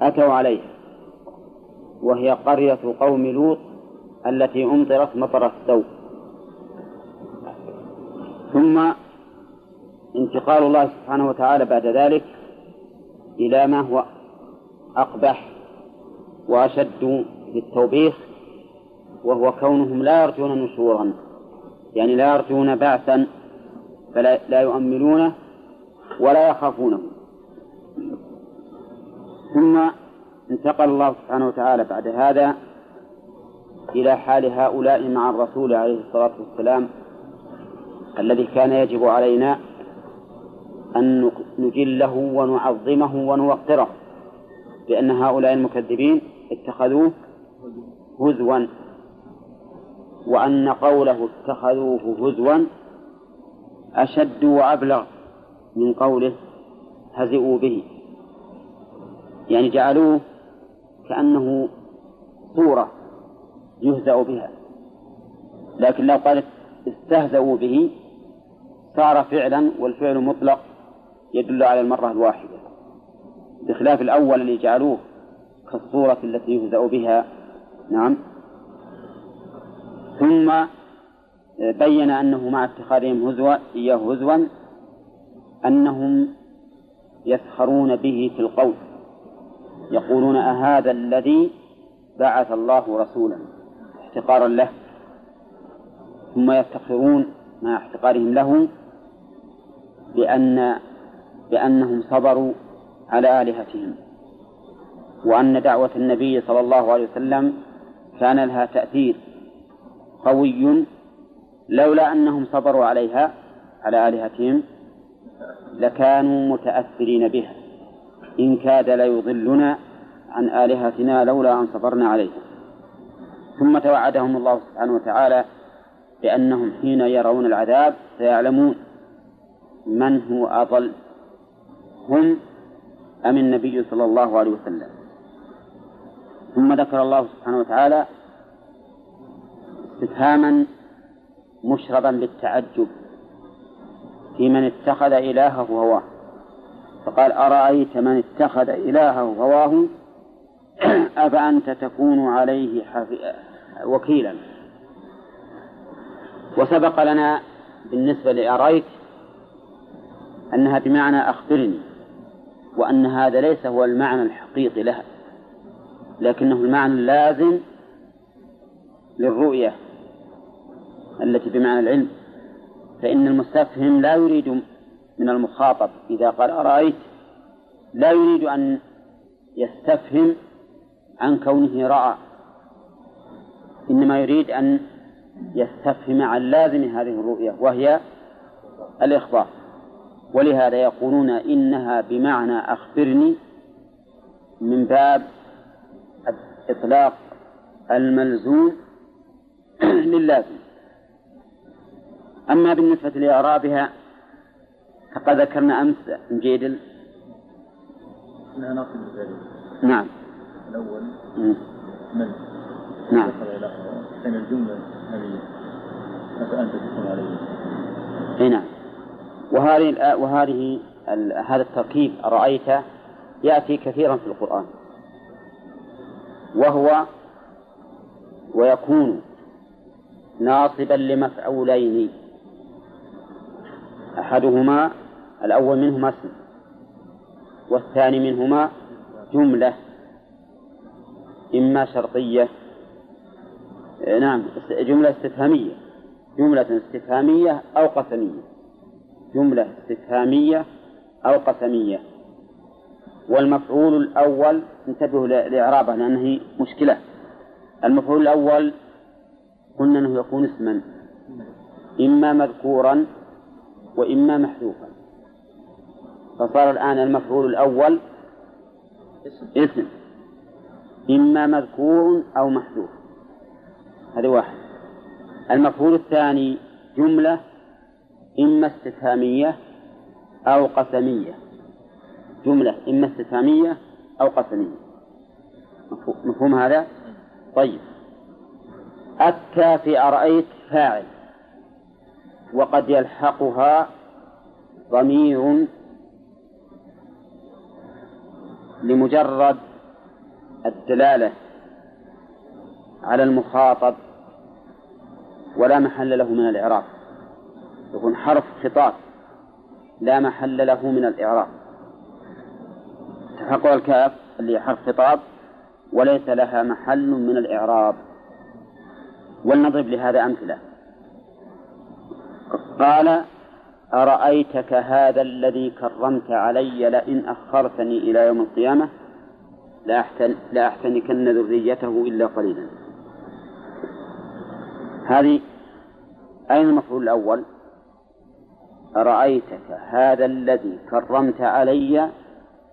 أتوا عليه وهي قرية قوم لوط التي أمطرت مطر السوء. ثم انتقال الله سبحانه وتعالى بعد ذلك إلى ما هو أقبح وأشد في التوبيخ وهو كونهم لا يرجون نشورا. يعني لا يرجون بعثا فلا لا يؤملونه ولا يخافونه ثم انتقل الله سبحانه وتعالى بعد هذا إلى حال هؤلاء مع الرسول عليه الصلاة والسلام الذي كان يجب علينا أن نجله ونعظمه ونوقره لأن هؤلاء المكذبين اتخذوه هزوا. وأن قوله اتخذوه هزوا أشد وأبلغ من قوله هزئوا به. يعني جعلوه كأنه صورة يهزأ بها. لكن لو قالت استهزأوا به صار فعلا والفعل مطلق يدل على المرة الواحدة. بخلاف الأول اللي جعلوه كالصورة التي يهزأ بها. نعم. ثم بين أنه مع اتخاذهم هزوا إياه هزوا أنهم يسخرون به في القول. يقولون أهذا الذي بعث الله رسولا احتقارا له ثم يفتخرون مع احتقارهم له بأن بأنهم صبروا على آلهتهم. وأن دعوة النبي صلى الله عليه وسلم كان لها تأثير. قوي لولا أنهم صبروا عليها على آلهتهم لكانوا متأثرين بها. إن كاد ليضلنا عن آلهتنا لولا أن صبرنا عليها. ثم توعدهم الله سبحانه وتعالى بأنهم حين يرون العذاب سيعلمون من هو أضل. هم أم النبي صلى الله عليه وسلم؟ ثم ذكر الله سبحانه وتعالى استفهاما مشربا بالتعجب في من اتخذ إلهه هواه. فقال أرأيت من اتخذ إلهه هواه؟ أفأنت تكون عليه. وكيلا. وسبق لنا بالنسبة لأريت أنها بمعنى أخبرني وأن هذا ليس هو المعنى الحقيقي لها لكنه المعنى اللازم للرؤية. التي بمعنى العلم فإن المستفهم لا يريد من المخاطب. إذا قال أرأيت؟ لا يريد أن يستفهم عن كونه رأى. إنما يريد أن يستفهم عن لازم هذه الرؤية وهي الإخبار. ولهذا يقولون إنها بمعنى أخبرني من باب إطلاق الملزوم للازم. أما بالنسبة لإعرابها فقد ذكرنا أمس جيدل انها ناصب نعم. الأول مم. من؟ نعم. كان الجملة هذه افانت تكون عليه. نعم. وهذه وهذه هذا التركيب أرأيت يأتي كثيرا في القرآن. وهو ويكون ناصبا لمفعولين. أحدهما الأول منهما اسم والثاني منهما جملة إما شرطية. آه، نعم جملة استفهامية جملة استفهامية أو قسمية جملة استفهامية أو قسمية. والمفعول الأول انتبهوا لإعرابه لأنه مشكلة. المفعول الأول قلنا أنه يكون اسما إما مذكورا وإما محذوفا. فصار الآن المفعول الأول اسم. إما مذكور أو محذوف. هذا واحد. المفعول الثاني جملة إما استفهامية أو قسمية. جملة إما استفهامية أو قسمية. مفهو- مفهوم هذا؟ طيب. أتى في أرأيت فاعل. وقد يلحقها ضمير لمجرد الدلالة على المخاطب ولا محل له من الإعراب. يكون حرف خطاب لا محل له من الإعراب. تحقق الكاف اللي حرف خطاب وليس لها محل من الإعراب. ولنضرب لهذا أمثلة. قال أرأيتك هذا الذي كرمت علي لئن أخرتني إلى يوم القيامة؟ لأحتن لأحتنكن ذريته إلا قليلا. هذه أين المفعول الأول؟ أرأيتك هذا الذي كرمت علي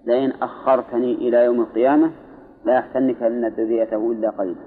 لئن أخرتني إلى يوم القيامة؟ لا يحتنكن ذريته إلا قليلا.